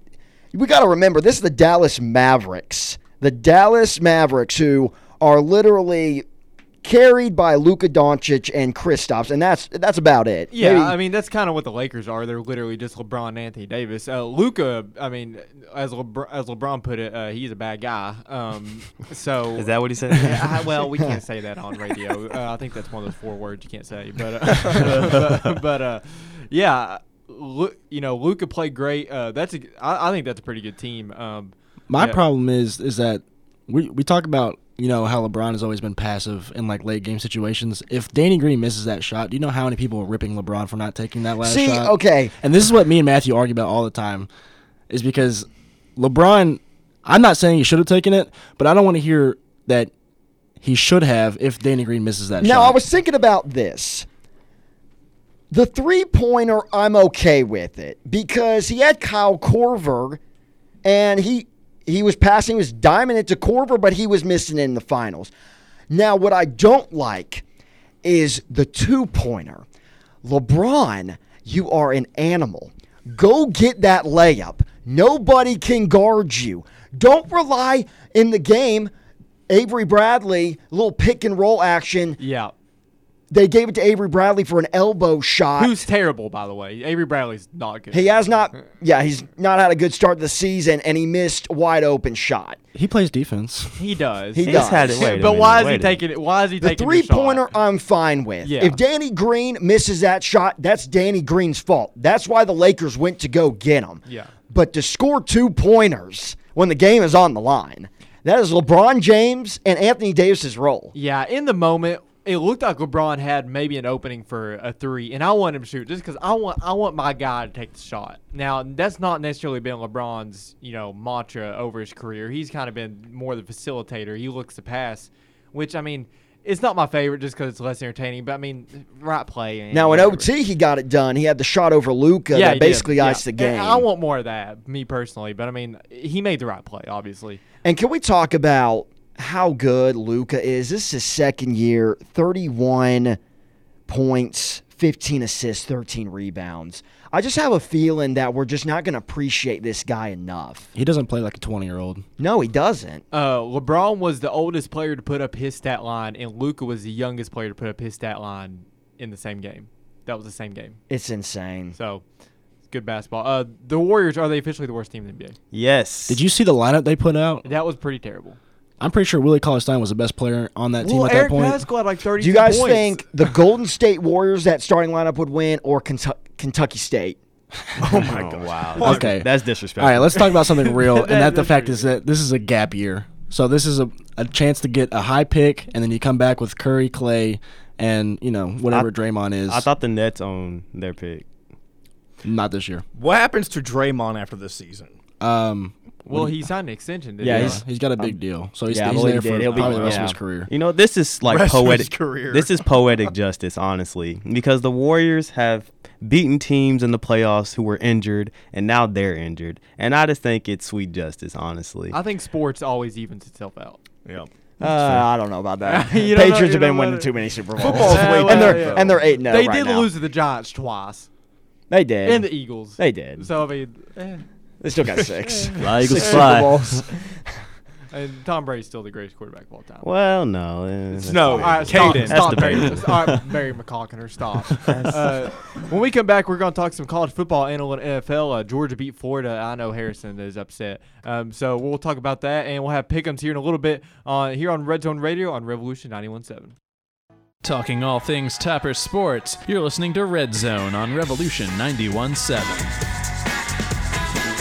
We got to remember this is the Dallas Mavericks. The Dallas Mavericks, who are literally carried by Luka Doncic and Kristaps, and that's that's about it. Yeah, Maybe- I mean that's kind of what the Lakers are. They're literally just LeBron and Anthony Davis. Uh, Luka, I mean, as LeBron, as LeBron put it, uh, he's a bad guy. Um, (laughs) so Is that what he said? Yeah, (laughs) I- well, we can't say that on radio. (laughs) Uh, I think that's one of those four words you can't say. But uh, but, but, uh, yeah, Lu- you know, Luka played great. Uh, that's a, I, I think that's a pretty good team. Um, My yeah. problem is is that we we talk about you know how LeBron has always been passive in like late game situations. If Danny Green misses that shot, do you know how many people are ripping LeBron for not taking that last See, shot? See, okay, And this is what me and Matthew argue about all the time, is because LeBron. I'm not saying he should have taken it, but I don't want to hear that he should have if Danny Green misses that shot. Now, shot. I was thinking about this. The three pointer, I'm okay with it because he had Kyle Korver and he he was passing, he was diming it to Korver, but he was missing in the finals. Now, what I don't like is the two pointer. LeBron, you are an animal. Go get that layup. Nobody can guard you. Don't rely in the game. Avery Bradley, little pick and roll action. yeah, They gave it to Avery Bradley for an elbow shot. who's terrible by the way. Avery Bradley's not good. he has not, yeah, he's not had a good start to the season, and he missed a wide open shot. he plays defense. he does. He He's does. had it. Wait a but minute, why is he a taking it? Why is he The taking three the shot? pointer, I'm fine with. Yeah. If Danny Green misses that shot, that's Danny Green's fault. That's why the Lakers went to go get him. Yeah. But to score two pointers when the game is on the line, that is LeBron James and Anthony Davis's role. Yeah, in the moment, it looked like LeBron had maybe an opening for a three, and I want him to shoot just because I want I want my guy to take the shot. Now that's not necessarily been LeBron's you know mantra over his career. He's kind of been more the facilitator. He looks to pass, which I mean, it's not my favorite just because it's less entertaining. But I mean, right play. and Now in. OT, he got it done. He had the shot over Luka yeah, that basically Yeah. iced the And game. I want more of that, me personally. But I mean, he made the right play, obviously. And can we talk about how good Luka is? This is his second year, 31 points, 15 assists, 13 rebounds. I just have a feeling that we're just not going to appreciate this guy enough. He doesn't play like a 20 year old. No, he doesn't. Uh, LeBron was the oldest player to put up his stat line, and Luka was the youngest player to put up his stat line in the same game. That was the same game. It's insane. So, good basketball. Uh, the Warriors are they officially the worst team in the NBA? yes. Did you see the lineup they put out? That was pretty terrible. I'm pretty sure Willie Cauley Stein was the best player on that team well, at that Eric point. Paschall had like thirty. Do you guys think the Golden State Warriors that starting lineup would win or Kentu- Kentucky State? (laughs) Oh my (laughs) god! Wow. Okay. That's disrespectful. All right, let's talk about something real, (laughs) and That- that the fact is that this is a gap year. So this is a, a chance to get a high pick, and then you come back with Curry, Clay, and you know whatever I- Draymond is. I thought the Nets own their pick. not this year. What happens to Draymond after this season? Um, Well, he signed an extension. Didn't Yeah, he? he's- he's got a big deal, so he's, yeah, I he's believe there he for did. He'll be- probably the rest yeah. of his career. You know, this is like Rest of his poetic. career. This is poetic justice, honestly, because the Warriors have beaten teams in the playoffs who were injured, and now they're injured, and I just think it's sweet justice, honestly. I think sports always evens itself out. yeah. Uh, I don't know about that. (laughs) You don't know- Patriots you have been don't know winning that- too many Super Bowls. Football's Yeah, (laughs) way well, and they're yeah. and they're eight. No, they right did now. lose to the Giants twice, They did. and the Eagles. they did. So I mean, eh. They still got six. (laughs) Fly, Eagles, six Super fly. Bowls. (laughs) and Tom Brady's still the greatest quarterback of all time. well, no, eh, that's No, All not- right, stop, Caden. stop, That's Barry, debatable. all right, Barry McCockiner, stop. (laughs) uh, when we come back, we're going to talk some college football and a little NFL. Uh, Georgia beat Florida. I know Harrison is upset, um, so we'll talk about that, and we'll have pick'ems here in a little bit on here on Red Zone Radio on Revolution 91.7. Talking all things Topper sports, you're listening to Red Zone on Revolution 91.7.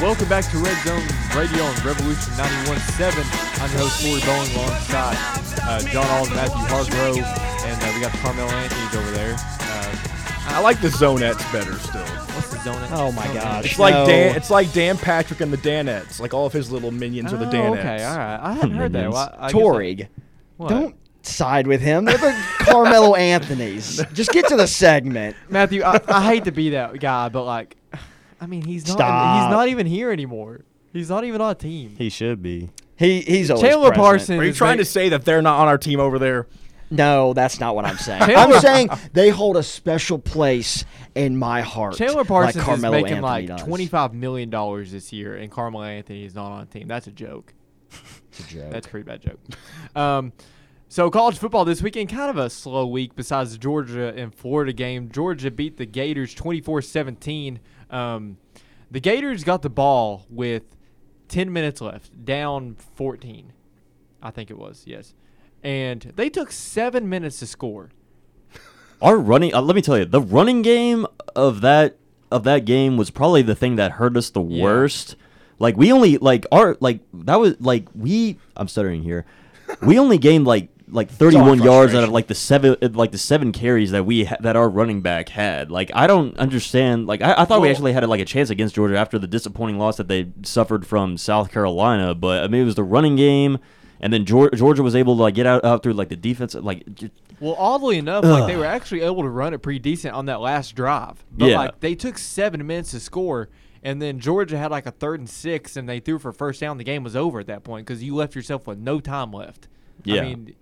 Welcome back to Red Zone Radio on Revolution 91.7. I'm your host, Corey Bowen, alongside uh, John Alden, Matthew Hargrove, and uh, we got the Carmelo Anthony's over there. Uh, I like the zonettes better still. what's the zone? Oh my gosh. It's like No. Dan. It's like Dan Patrick and the Danettes. Like all of his little minions are the Oh, Danettes. okay, all right. I hadn't heard that. Minions. Well, I guess I- Torrig. what? Don't side with him. They're the (laughs) Carmelo Anthony's. Just get to the segment. Matthew, I, I hate to be that guy, but like, I mean, he's not. Stop. He's not even here anymore. He's not even on a team. he should be. He he's always Chandler present. Parsons. Are you trying ma- to say that they're not on our team over there? No, that's not what I'm saying. I'm saying they hold a special place in my heart. Chandler Parsons like Carmelo is making Anthony like does. twenty-five million dollars this year, and Carmelo Anthony is not on a team. That's a joke. It's a joke. That's a pretty bad joke. Um, so college football this weekend, kind of a slow week. Besides the Georgia and Florida game, Georgia beat the Gators 24-17. Um, the Gators got the ball with ten minutes left, down fourteen. I think it was yes, and they took seven minutes to score. Our running, uh, let me tell you, the running game of that of that game was probably the thing that hurt us the Yeah. worst. Like we only like our like that was like we. I'm stuttering here. We only gained like like 31 yards out of like the seven uh, like the seven carries that we ha- that our running back had. Like I don't understand. Like I, I thought we actually had like a chance against Georgia after the disappointing loss that they suffered from South Carolina. But I mean it was the running game, and then Georgia, Georgia was able to like get out out through like the defense. Like Well, oddly enough, like they were actually able to run it pretty decent on that last drive. But Yeah. like they took seven minutes to score, and then Georgia had like a third and six, and they threw for first down. The game was over at that point because you left yourself with no time left. Yeah. I mean,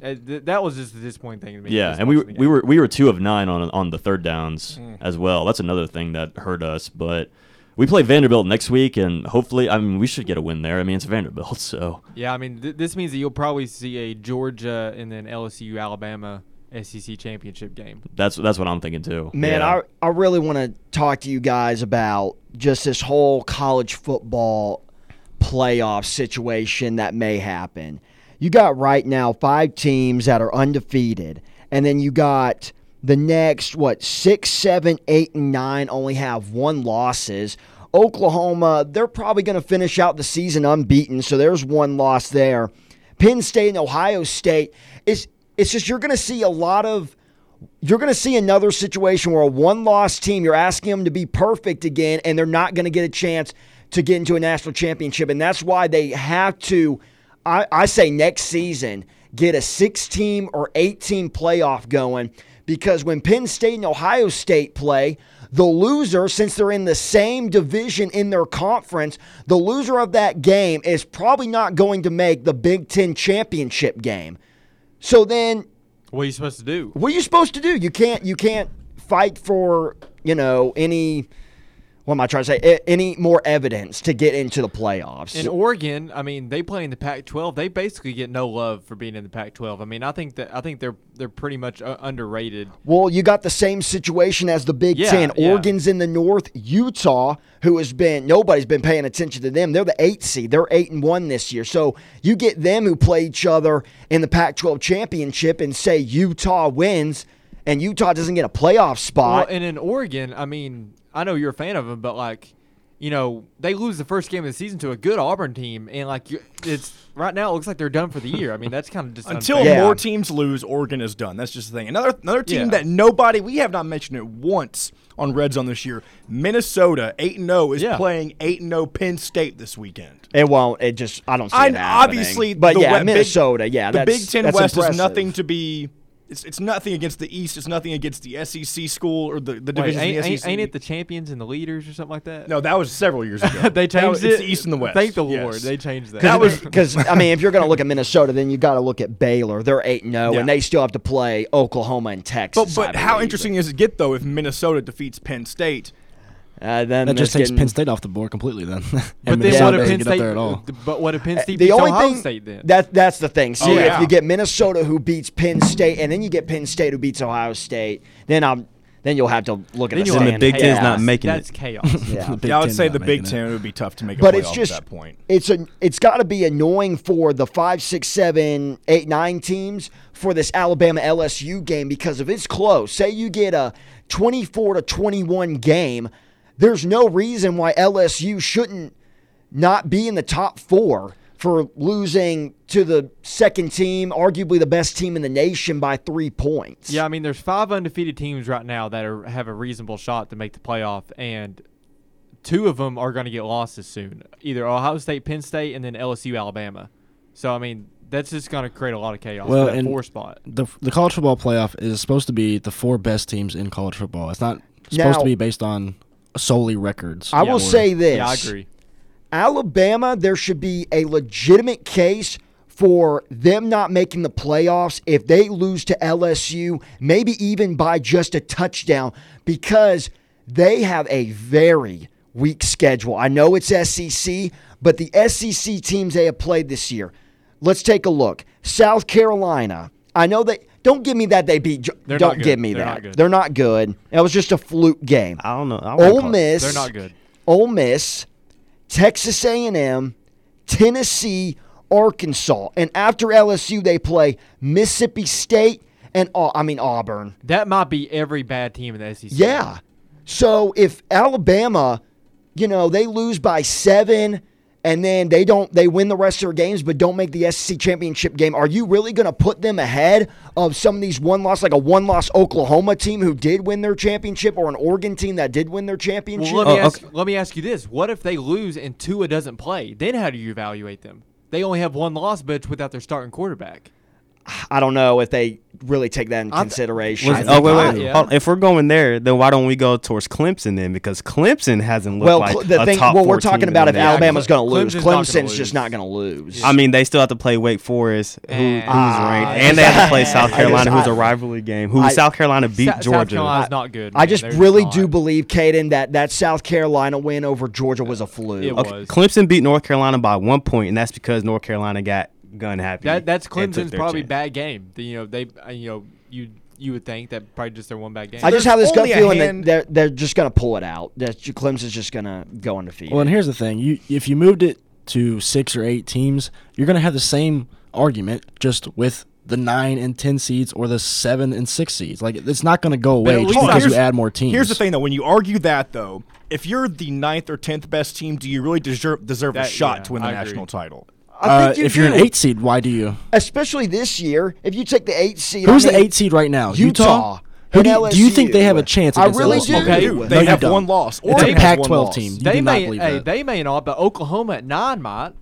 th- that was just the disappointing thing to me. Yeah, and we were, we were we were two of nine on on the third downs Mm. as well. That's another thing that hurt us. But we play Vanderbilt next week, and hopefully, I mean, we should get a win there. I mean, it's Vanderbilt, (laughs) so Yeah, I mean, th- this means that you'll probably see a Georgia and then LSU Alabama SEC championship game. that's that's what I'm thinking too. Man, Yeah. I I really want to talk to you guys about just this whole college football playoff situation that may happen. You got right now five teams that are undefeated, and then you got the next what six, seven, eight, and nine only have one losses. Oklahoma, they're probably going to finish out the season unbeaten, so there's one loss there. Penn State and Ohio State is it's just you're going to see a lot of you're going to see another situation where a one loss team, you're asking them to be perfect again, and they're not going to get a chance to get into a national championship. And that's why they have to, I, I say next season, get a six team or eight team playoff going. Because when Penn State and Ohio State play, the loser, since they're in the same division in their conference, the loser of that game is probably not going to make the Big Ten championship game. So then What are you supposed to do? what are you supposed to do? You can't you can't fight for, you know, any what am I trying to say? Any more evidence to get into the playoffs. In Oregon, I mean, they play in the Pac-12. They basically get no love for being in the Pac-12. I mean, I think that I think they're they're pretty much uh, underrated. well, you got the same situation as the Big Yeah, Ten. yeah. Oregon's in the north. Utah, who has been nobody's been paying attention to them. They're the eight seed. They're eight and one this year. So you get them who play each other in the Pac-12 championship, and say Utah wins, and Utah doesn't get a playoff Well, spot. and in Oregon, I mean, I know you're a fan of them, but like, you know, they lose the first game of the season to a good Auburn team, and like it's right now, it looks like they're done for the year. I mean, that's kind of just Until unfair. Yeah. more teams lose, Oregon is done. That's just the thing. Another another team Yeah. that nobody we have not mentioned it once on Red Zone this year. Minnesota eight and zero is Yeah. playing eight and zero Penn State this weekend. It won't. It just. I don't see I it happening. obviously, but the yeah, we- Big- Minnesota. yeah, the that's, Big Ten that's West impressive. is nothing to be. It's, it's nothing against the East. It's nothing against the SEC school or the the Wait, division ain't, the SEC. ain't it the champions and the leaders or something like that? no, that was several years ago. (laughs) they That was- changed It's the East and the West. Thank the Yes. Lord, they changed that. That was (laughs) because I mean, if you're going to look at Minnesota, then you got to look at Baylor. They're eight and oh, zero, Yeah. and they still have to play Oklahoma and Texas. I but how believe. interesting does it get though if Minnesota defeats Penn State? Uh, then That just it's takes getting- Penn State off the board completely. Then, But (laughs) and then Yeah, what if Penn State? there at all. But what if Penn State Uh, the beats only Ohio thing State then? that that's the thing. See, Oh, if you get Minnesota who beats Penn State, and then you get Penn State who beats Ohio State, then I'm then you'll have to look at then the you'll Then (laughs) (laughs) the. Big Ten's Yeah. not making That's it. chaos. Yeah. Yeah, I would say the Big making it. Ten would be tough to make a but playoff it's just at that point. it's a it's got to be annoying for the five, six, seven, eight, nine teams for this Alabama LSU game because if it's close, say you get a twenty four to twenty one game, there's no reason why LSU shouldn't not be in the top four for losing to the second team, arguably the best team in the nation by three points. Yeah, I mean, there's five undefeated teams right now that are have a reasonable shot to make the playoff, and two of them are going to get losses soon. Either Ohio State, Penn State, and then LSU, Alabama. So I mean, that's just going to create a lot of chaos Well, for that four spot. the the college football playoff is supposed to be the four best teams in college football. It's not supposed Now- to be based on solely records. I will Or- say this. Yeah, I agree. Alabama, there should be a legitimate case for them not making the playoffs if they lose to LSU, maybe even by just a touchdown, because they have a very weak schedule. I know it's SEC, but the SEC teams they have played this year. Let's take a look. South Carolina. I know they don't give me that they beat. Jo- They're don't give me They're that. not. They're not good. That was just a fluke game. I don't know. I Ole Miss. They're not good. Ole Miss, Texas A&M, Tennessee, Arkansas, and after LSU they play Mississippi State and Au- I mean Auburn. That might be every bad team in the SEC. Yeah. So if Alabama, you know, they lose by 7 and then they don't they win the rest of their games but don't make the SEC championship game, are you really going to put them ahead of some of these one loss like a one loss Oklahoma team who did win their championship or an Oregon team that did win their championship? Well, let me Oh, ask. Let me ask you this: What if they lose and Tua doesn't play? Then how do you evaluate them? They only have one loss, but it's without their starting quarterback. I don't know if they really take that in th- consideration. Was- oh wait, wait. yeah. If we're going there, then why don't we go towards Clemson then? Because Clemson hasn't looked well, like the a thing, top well, we're talking about if in the. Alabama's going to lose. Clemson's not gonna lose. just not going to lose. I mean, they still have to play Wake Forest, who, who's Ah, ranked, and they have to play South Carolina, who's a rivalry game. Who I- South Carolina beat Sa- South Georgia. Carolina's not good. I just They're really not. do believe, Caden, that that South Carolina win over Georgia was a fluke. It Okay, was. Clemson beat North Carolina by one point, and that's because North Carolina got gun happy. That that's and Clemson's probably chance. bad game. The- you know they uh, you know you you would think that probably just their one bad game. I just have this gut feeling hand- that they're they're just going to pull it out. That Clemson's just going to go undefeated. Well, and here's the thing: you if you moved it to six or eight teams, you're going to have the same argument, just with the nine and ten seeds or the seven and six seeds. Like it's not going to go away just because you Here's- add more teams. Here's the thing, though. When you argue that, though, if you're the ninth or tenth best team, do you really deserve deserve a shot yeah, to win the I agree. national title? I Uh, think you if you're an eight seed, why do you? especially this year, if you take the eight seed, Who's I the eight seed right now? Utah. Who do, you, do you think they have a chance? I really do. Okay. They. No, They have don't. one loss. It's a Pac-12 team. You they do not may believe hey, that. they may not, but Oklahoma at nine might.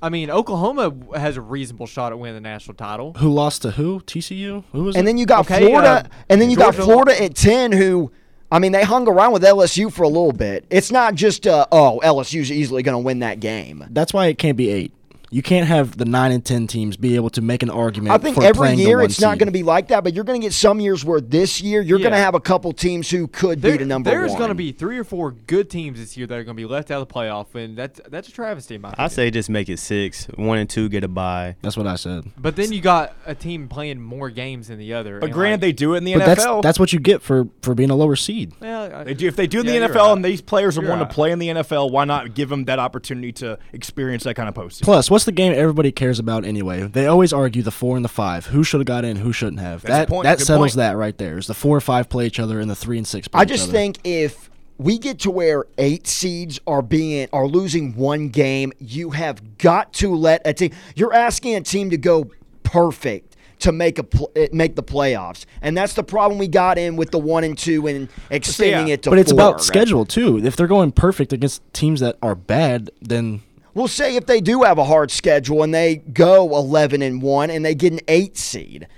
I mean, Oklahoma has a reasonable shot at winning the national title. Who lost to who? TCU? Who was And it? then you got Okay, Florida, uh, and then you got Georgia- Florida at ten, who. I mean, they hung around with LSU for a little bit. It's not just, uh, oh, LSU's easily going to win that game. That's why it can't be eight. You can't have the nine and ten teams be able to make an argument. I think for every playing year one it's not going to be like that, but you're going to get some years where this year you're going to have a couple teams who could There- be the number there's one. going to be three or four good teams this year that are going to be left out of the playoff, and that's that's a travesty. In my I opinion. say just make it six. One and two get a bye. That's what I said. But then you got a team playing more games than the other. But and, granted, like, they do it in the But that's NFL. that's what you get for for being a lower seed. well, I- They do if they do in Yeah, the NFL right. and these players are You're wanting right. to play in the NFL. Why not give them that opportunity to experience that kind of postseason? Plus, what's the game everybody cares about anyway? They always argue the four and the five. Who should have got in? Who shouldn't have? That's that point. that Good settles point. that right there. Is the four and five play each other and the three and six play each other? I each just other. think if we get to where eight seeds are being are losing one game, you have got to let a team. You're asking a team to go perfect to make a pl- eh, make the playoffs, and that's the problem we got in with the one and two and extending yeah, it to. But it's four, about right? schedule too. If they're going perfect against teams that are bad, then We'll say if they do have a hard schedule and they go 11 and 1 and they get an 8 seed.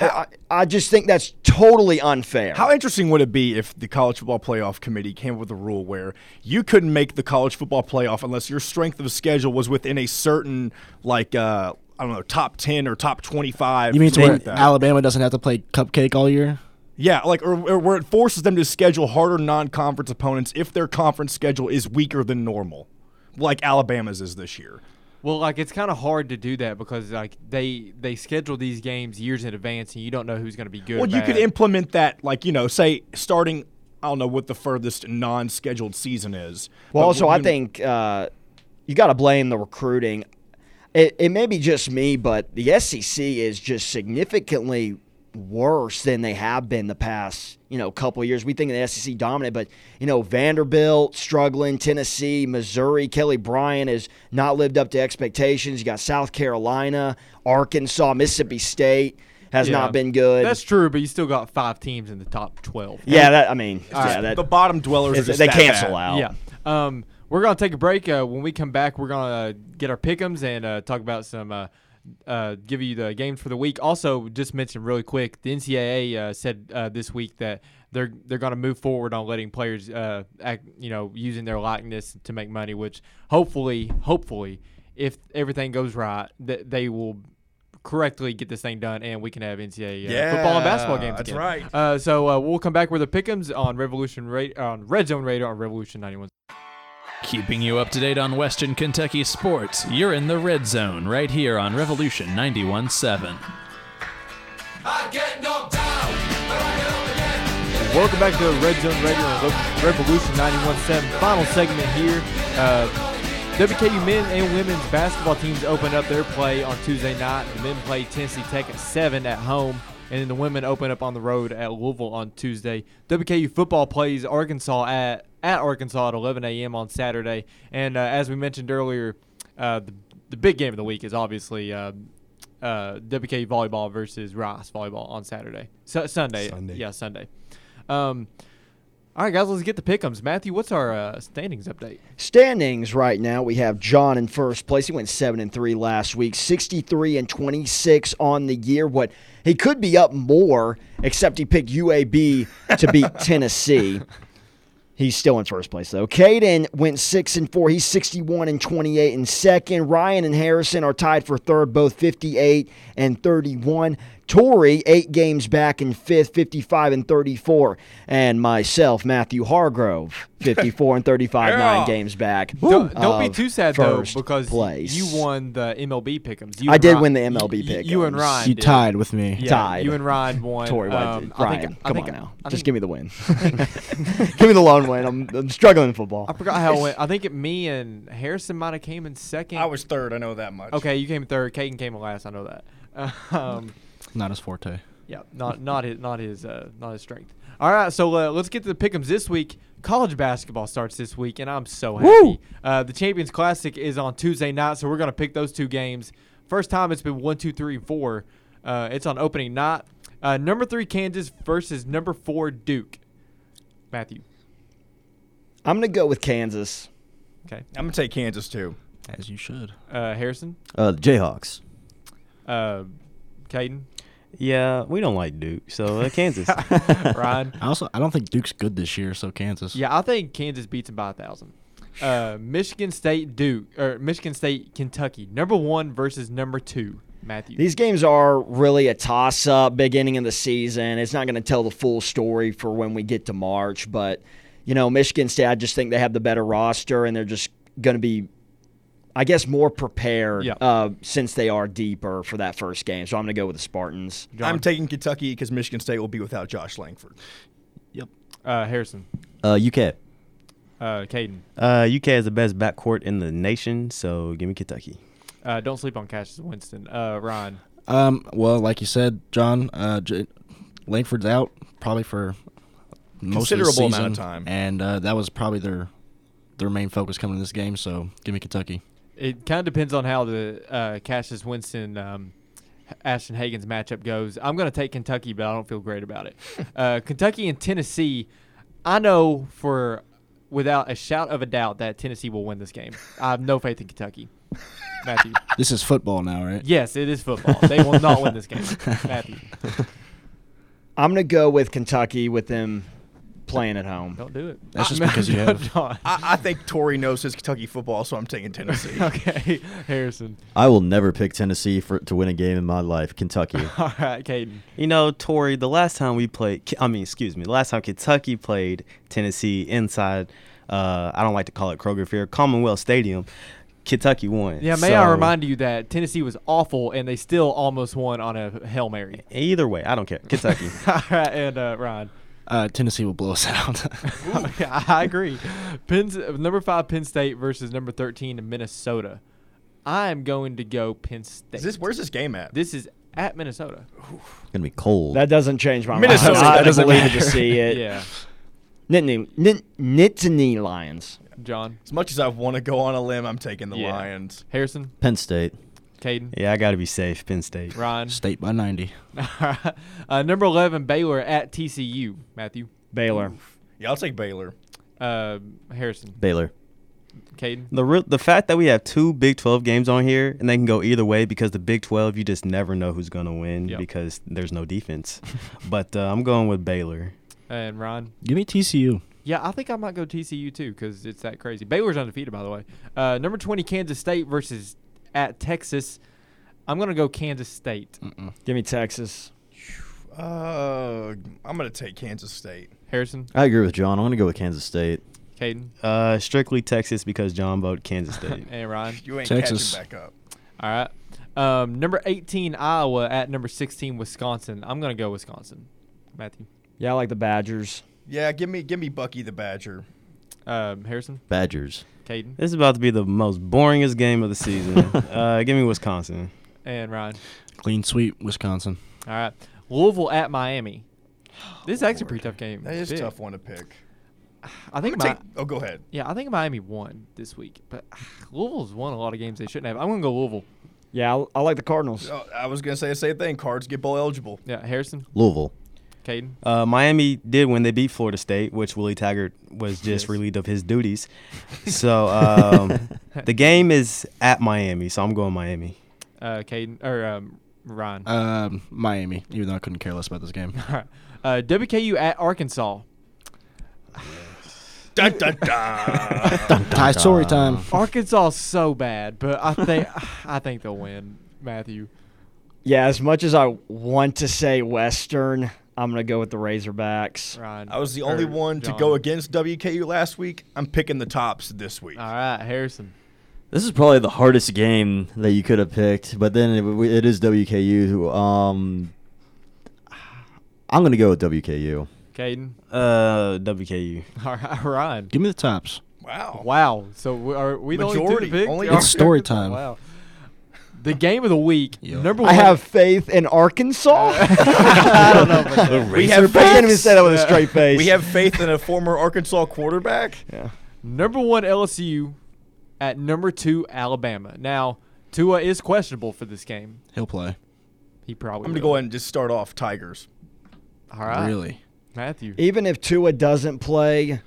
I, I just think that's totally unfair. How interesting would it be if the college football playoff committee came up with a rule where you couldn't make the college football playoff unless your strength of schedule was within a certain like uh, I don't know top ten or top twenty five? you mean to where that. Alabama doesn't have to play cupcake all year? Yeah, like or, or where it forces them to schedule harder non-conference opponents if their conference schedule is weaker than normal, like Alabama's is this year. Well, like it's kind of hard to do that because like they they schedule these games years in advance, and you don't know who's going to be good. Well, or you could implement that, like you know, say starting. I don't know what the furthest non-scheduled season is. well, also, you I think uh, you got to blame the recruiting. It, it may be just me, but the SEC is just significantly worse than they have been the past, you know, couple of years. We think of the SEC dominant, but you know, Vanderbilt struggling, Tennessee, Missouri, Kelly Bryant has not lived up to expectations. You got South Carolina, Arkansas, Mississippi State has Yeah. not been good. That's true, but you still got five teams in the top twelve. yeah, that I mean, Just yeah, that the bottom dwellers are just they that cancel bad. out. Yeah. Um, we're gonna take a break. Uh, when we come back, we're gonna uh, get our pick'ems and uh, talk about some. Uh, give you the games for the week. Also, just mention really quick, the NCAA uh, said uh, this week that they're they're going to move forward on letting players, uh, act, you know, using their likeness to make money. Which hopefully, hopefully, if everything goes right, that they will correctly get this thing done, and we can have NCAA uh, football and basketball games. that's again. right. Uh, so uh, we'll come back with the pickums on Revolution Ra- on Red Zone Radar on Revolution 91. Keeping you up to date on Western Kentucky sports, you're in the Red Zone right here on Revolution 91.7. Welcome back to the Red Zone Radio on Re- Revolution 91.7. Final segment here. Uh, WKU men and women's basketball teams open up their play on Tuesday night. The men play Tennessee Tech at 7 at home, and then the women open up on the road at Louisville on Tuesday. WKU football plays Arkansas at, at Arkansas at 11 a.m. on Saturday. And uh, as we mentioned earlier, uh, the, the big game of the week is obviously uh, uh, WKU volleyball versus Rice volleyball on Saturday. Su- Sunday. Sunday. Yeah, Sunday. Um, all right, guys, let's get the pickums. Matthew, what's our uh, standings update? Standings right now, we have John in first place. He went seven and three last week, sixty-three and twenty-six on the year. What he could be up more, except he picked UAB to beat (laughs) Tennessee. He's still in first place though. Caden went six and four. He's sixty-one and twenty-eight in second. Ryan and Harrison are tied for third, both fifty-eight and thirty-one. Torrey, eight games back in fifth, 55 and 34. And myself, Matthew Hargrove, (laughs) 54 and 35, nine games back. Don't, don't be too sad though, because place. you won the MLB pickums. You I did Ryan- win the MLB you- pick. You and Ryan. You did. tied with me. Yeah, Tied. You and Ryan (laughs) won. Tori, what um, did- I Ryan, think, come think- on now. I Just give me the win. (laughs) give me the lone win. I'm, I'm struggling in football. I forgot how it went. I think it, me and Harrison might have came in second. I was third. I know that much. okay. You came third. Caden came in last. I know that. Um, Not his forte. Yeah, not not his not his uh, not his strength. All right, so uh, let's get to the pick'ems this week. College basketball starts this week, and I'm so happy. Uh, the Champions Classic is on Tuesday night, so we're gonna pick those two games. First time it's been one, two, three, four. Uh, it's on opening night. Uh, number three Kansas versus number four Duke. Matthew. I'm going to go with Kansas. Okay. I'm gonna take Kansas too. As you should. Uh, Harrison. Uh, the Jayhawks. Uh, Caden. Yeah, we don't like Duke, so uh, Kansas. (laughs) Ryan. I also I don't think Duke's good this year, so Kansas. Yeah, I think Kansas beats them by a thousand. Uh, Michigan State Duke or Michigan State Kentucky number one versus number two Matthew. These games are really a toss up beginning of the season. It's not going to tell the full story for when we get to March, but you know, Michigan State, I just think they have the better roster and they're just going to be I guess more prepared Yeah. uh, since they are deeper for that first game. So I'm going to go with the Spartans. John. I'm taking Kentucky because Michigan State will be without Josh Langford. Yep. Uh, Harrison. Uh, UK. Uh, Caden. uh, UK has the best backcourt in the nation, so give me Kentucky. Uh, don't sleep on Cassius Winston. Uh, Ryan. Um. Well, like you said, John, uh, J- Langford's out probably for most of the Considerable season, amount of time. and uh, that was probably their their main focus coming to this game. So give me Kentucky. It kind of depends on how the uh, Cassius Winston um, Ashton Hagans matchup goes. I'm going to take Kentucky, but I don't feel great about it. (laughs) uh, Kentucky and Tennessee, I know for without a shout of a doubt that Tennessee will win this game. I have no faith in Kentucky. Matthew. (laughs) This is football now, right? Yes, it is football. They will not win this game. (laughs) Matthew. I'm gonna go with Kentucky with them playing at home. Don't do it. That's just (laughs) I- because you have- John. I, I think Tory knows his Kentucky football, so I'm taking Tennessee. (laughs) okay, Harrison. I will never pick Tennessee for to win a game in my life. Kentucky. (laughs) All right, Caden. You know, Tori, the last time we played, I mean, excuse me, the last time Kentucky played Tennessee inside, uh, I don't like to call it Kroger Field, Commonwealth Stadium, Kentucky won. Yeah, may I remind you that Tennessee was awful and they still almost won on a Hail Mary. Either way, I don't care. Kentucky. All right, and uh, Ryan. Uh, Tennessee will blow us (laughs) out. Yeah, I agree. Penn's, number five Penn State versus number thirteen Minnesota. I am going to go Penn State. Is this where's this game at? This is at Minnesota. Gonna be cold. That doesn't change my Minnesota, mind. that I doesn't believe it to see it. Yeah, Nittany, Nit, Nittany Lions. John As much as I want to go on a limb, I'm taking the Yeah. Lions. Harrison, Penn State. Caden, yeah, I got to be safe. Penn State. Ryan. State by 90. (laughs) uh, number eleven Baylor at TCU. Matthew, Baylor. Yeah, I'll take Baylor. uh, Harrison, Baylor. Caden. The real, the fact that we have two Big 12 games on here and they can go either way because the Big 12 you just never know who's going to win Yep. because there's no defense. (laughs) but uh, I'm going with Baylor. And Ron, Give me TCU. Yeah, I think I might go TCU too because it's that crazy. Baylor's undefeated, by the way. Uh, number 20, Kansas State versus at Texas. I'm going to go Kansas State. Give me Texas. Uh, I'm gonna take Kansas State. Harrison, I agree with John. I'm gonna go with Kansas State. Caden, Uh, strictly Texas because John voted Kansas State. (laughs) and Ryan. You ain't Texas. catching back up. All right. Um, number 18, Iowa at number 16, Wisconsin. I'm going to go Wisconsin. Matthew. Yeah, I like the Badgers. Yeah, give me give me Bucky the Badger. Um, Harrison, Badgers. Caden, this is about to be the most boringest game of the season. (laughs) uh, give me Wisconsin. and Ryan. Clean sweep, Wisconsin. All right. Louisville at Miami. This is actually a pretty tough game. That is a tough one to pick. I think I'm gonna take, oh, go ahead. Yeah, I think Miami won this week, but Louisville's won a lot of games they shouldn't have. I'm gonna go Louisville. Yeah, I, I like the Cardinals. Oh, I was gonna say the same thing. Cards get bowl eligible. Yeah, Harrison, Louisville. Caden. Uh, Miami did when they beat Florida State, which Willie Taggart was just Yes. relieved of his duties. So um, (laughs) the game is at Miami, so I'm going Miami. Uh, Caden or um, Ryan. Um, Miami, even though I couldn't care less about this game. All right. (laughs) Uh, WKU at Arkansas. Dun, dun, dun. Ty Storey time. Arkansas so bad, but I think I think they'll win. Matthew. Yeah, as much as I want to say Western, I'm gonna go with the Razorbacks. Ryan. I was the only or one to go against WKU last week. I'm picking the tops this week. All right, Harrison. This is probably the hardest game that you could have picked, but then it, it is WKU. who, Um, I'm gonna go with WKU. Caden. Uh, WKU. (laughs) All right, Ryan. Give me the tops. Wow. Wow. So we- are we the only two Majority, to pick? only- It's story (laughs) time. Wow. The game of the week. Yo. Number I one. have faith in Arkansas. (laughs) I don't know. About. We have I can't even faith. say that with a straight (laughs) face. We have faith in a former Arkansas quarterback. Yeah. Number one LSU at number two Alabama. Now Tua is questionable for this game. He'll play. He probably. I'm gonna will. go ahead and just start off Tigers. All right, Really? Matthew. Even if Tua doesn't play,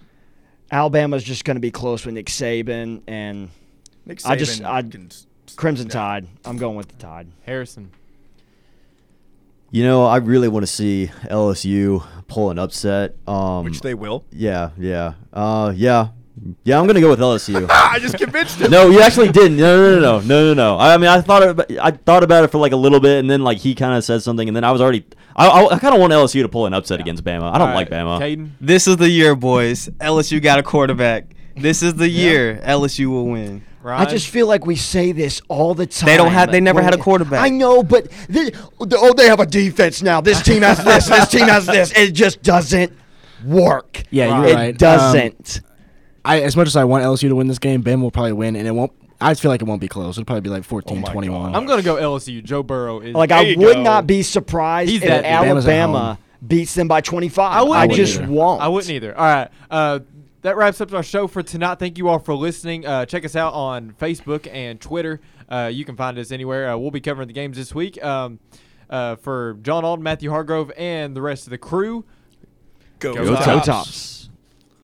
Alabama's just going to be close with Nick Saban and Nick Saban I just- I- can s- Crimson yeah. Tide. I'm going with the Tide. Harrison. You know, I really want to see LSU pull an upset. Um, which they will. yeah, yeah, uh, yeah, yeah. I'm gonna go with LSU. (laughs) I just convinced him. no, you actually didn't. No, no, no, no, no, no, no. I mean, I thought about, I thought about it for like a little bit, and then like he kind of said something, and then I was already. I, I, I kind of want LSU to pull an upset against Bama. I don't All like right, Bama. Caden. This is the year, boys. LSU got a quarterback. This is the year LSU will win. Ryan. I just feel like we say this all the time. They don't have- they never When had a quarterback. I know, but they, oh, they have a defense now. This team has this. This team has this. It just doesn't work. Yeah, you're it right. Um, doesn't. I as much as I want LSU to win this game, Bama will probably win, and it won't. I feel like it won't be close. It'll probably be like 14 oh 21. God. I'm gonna go LSU. Joe Burrow is like I would go. not be surprised He's if that- Alabama beats them by 25. I wouldn't I just either. won't. I wouldn't either. All right. Uh, that wraps up our show for tonight. Thank you all for listening. Uh, check us out on Facebook and Twitter. Uh, you can find us anywhere. Uh, we'll be covering the games this week. Um, uh, for John Alden, Matthew Hargrove, and the rest of the crew, Go, Go Go Tops. Tops.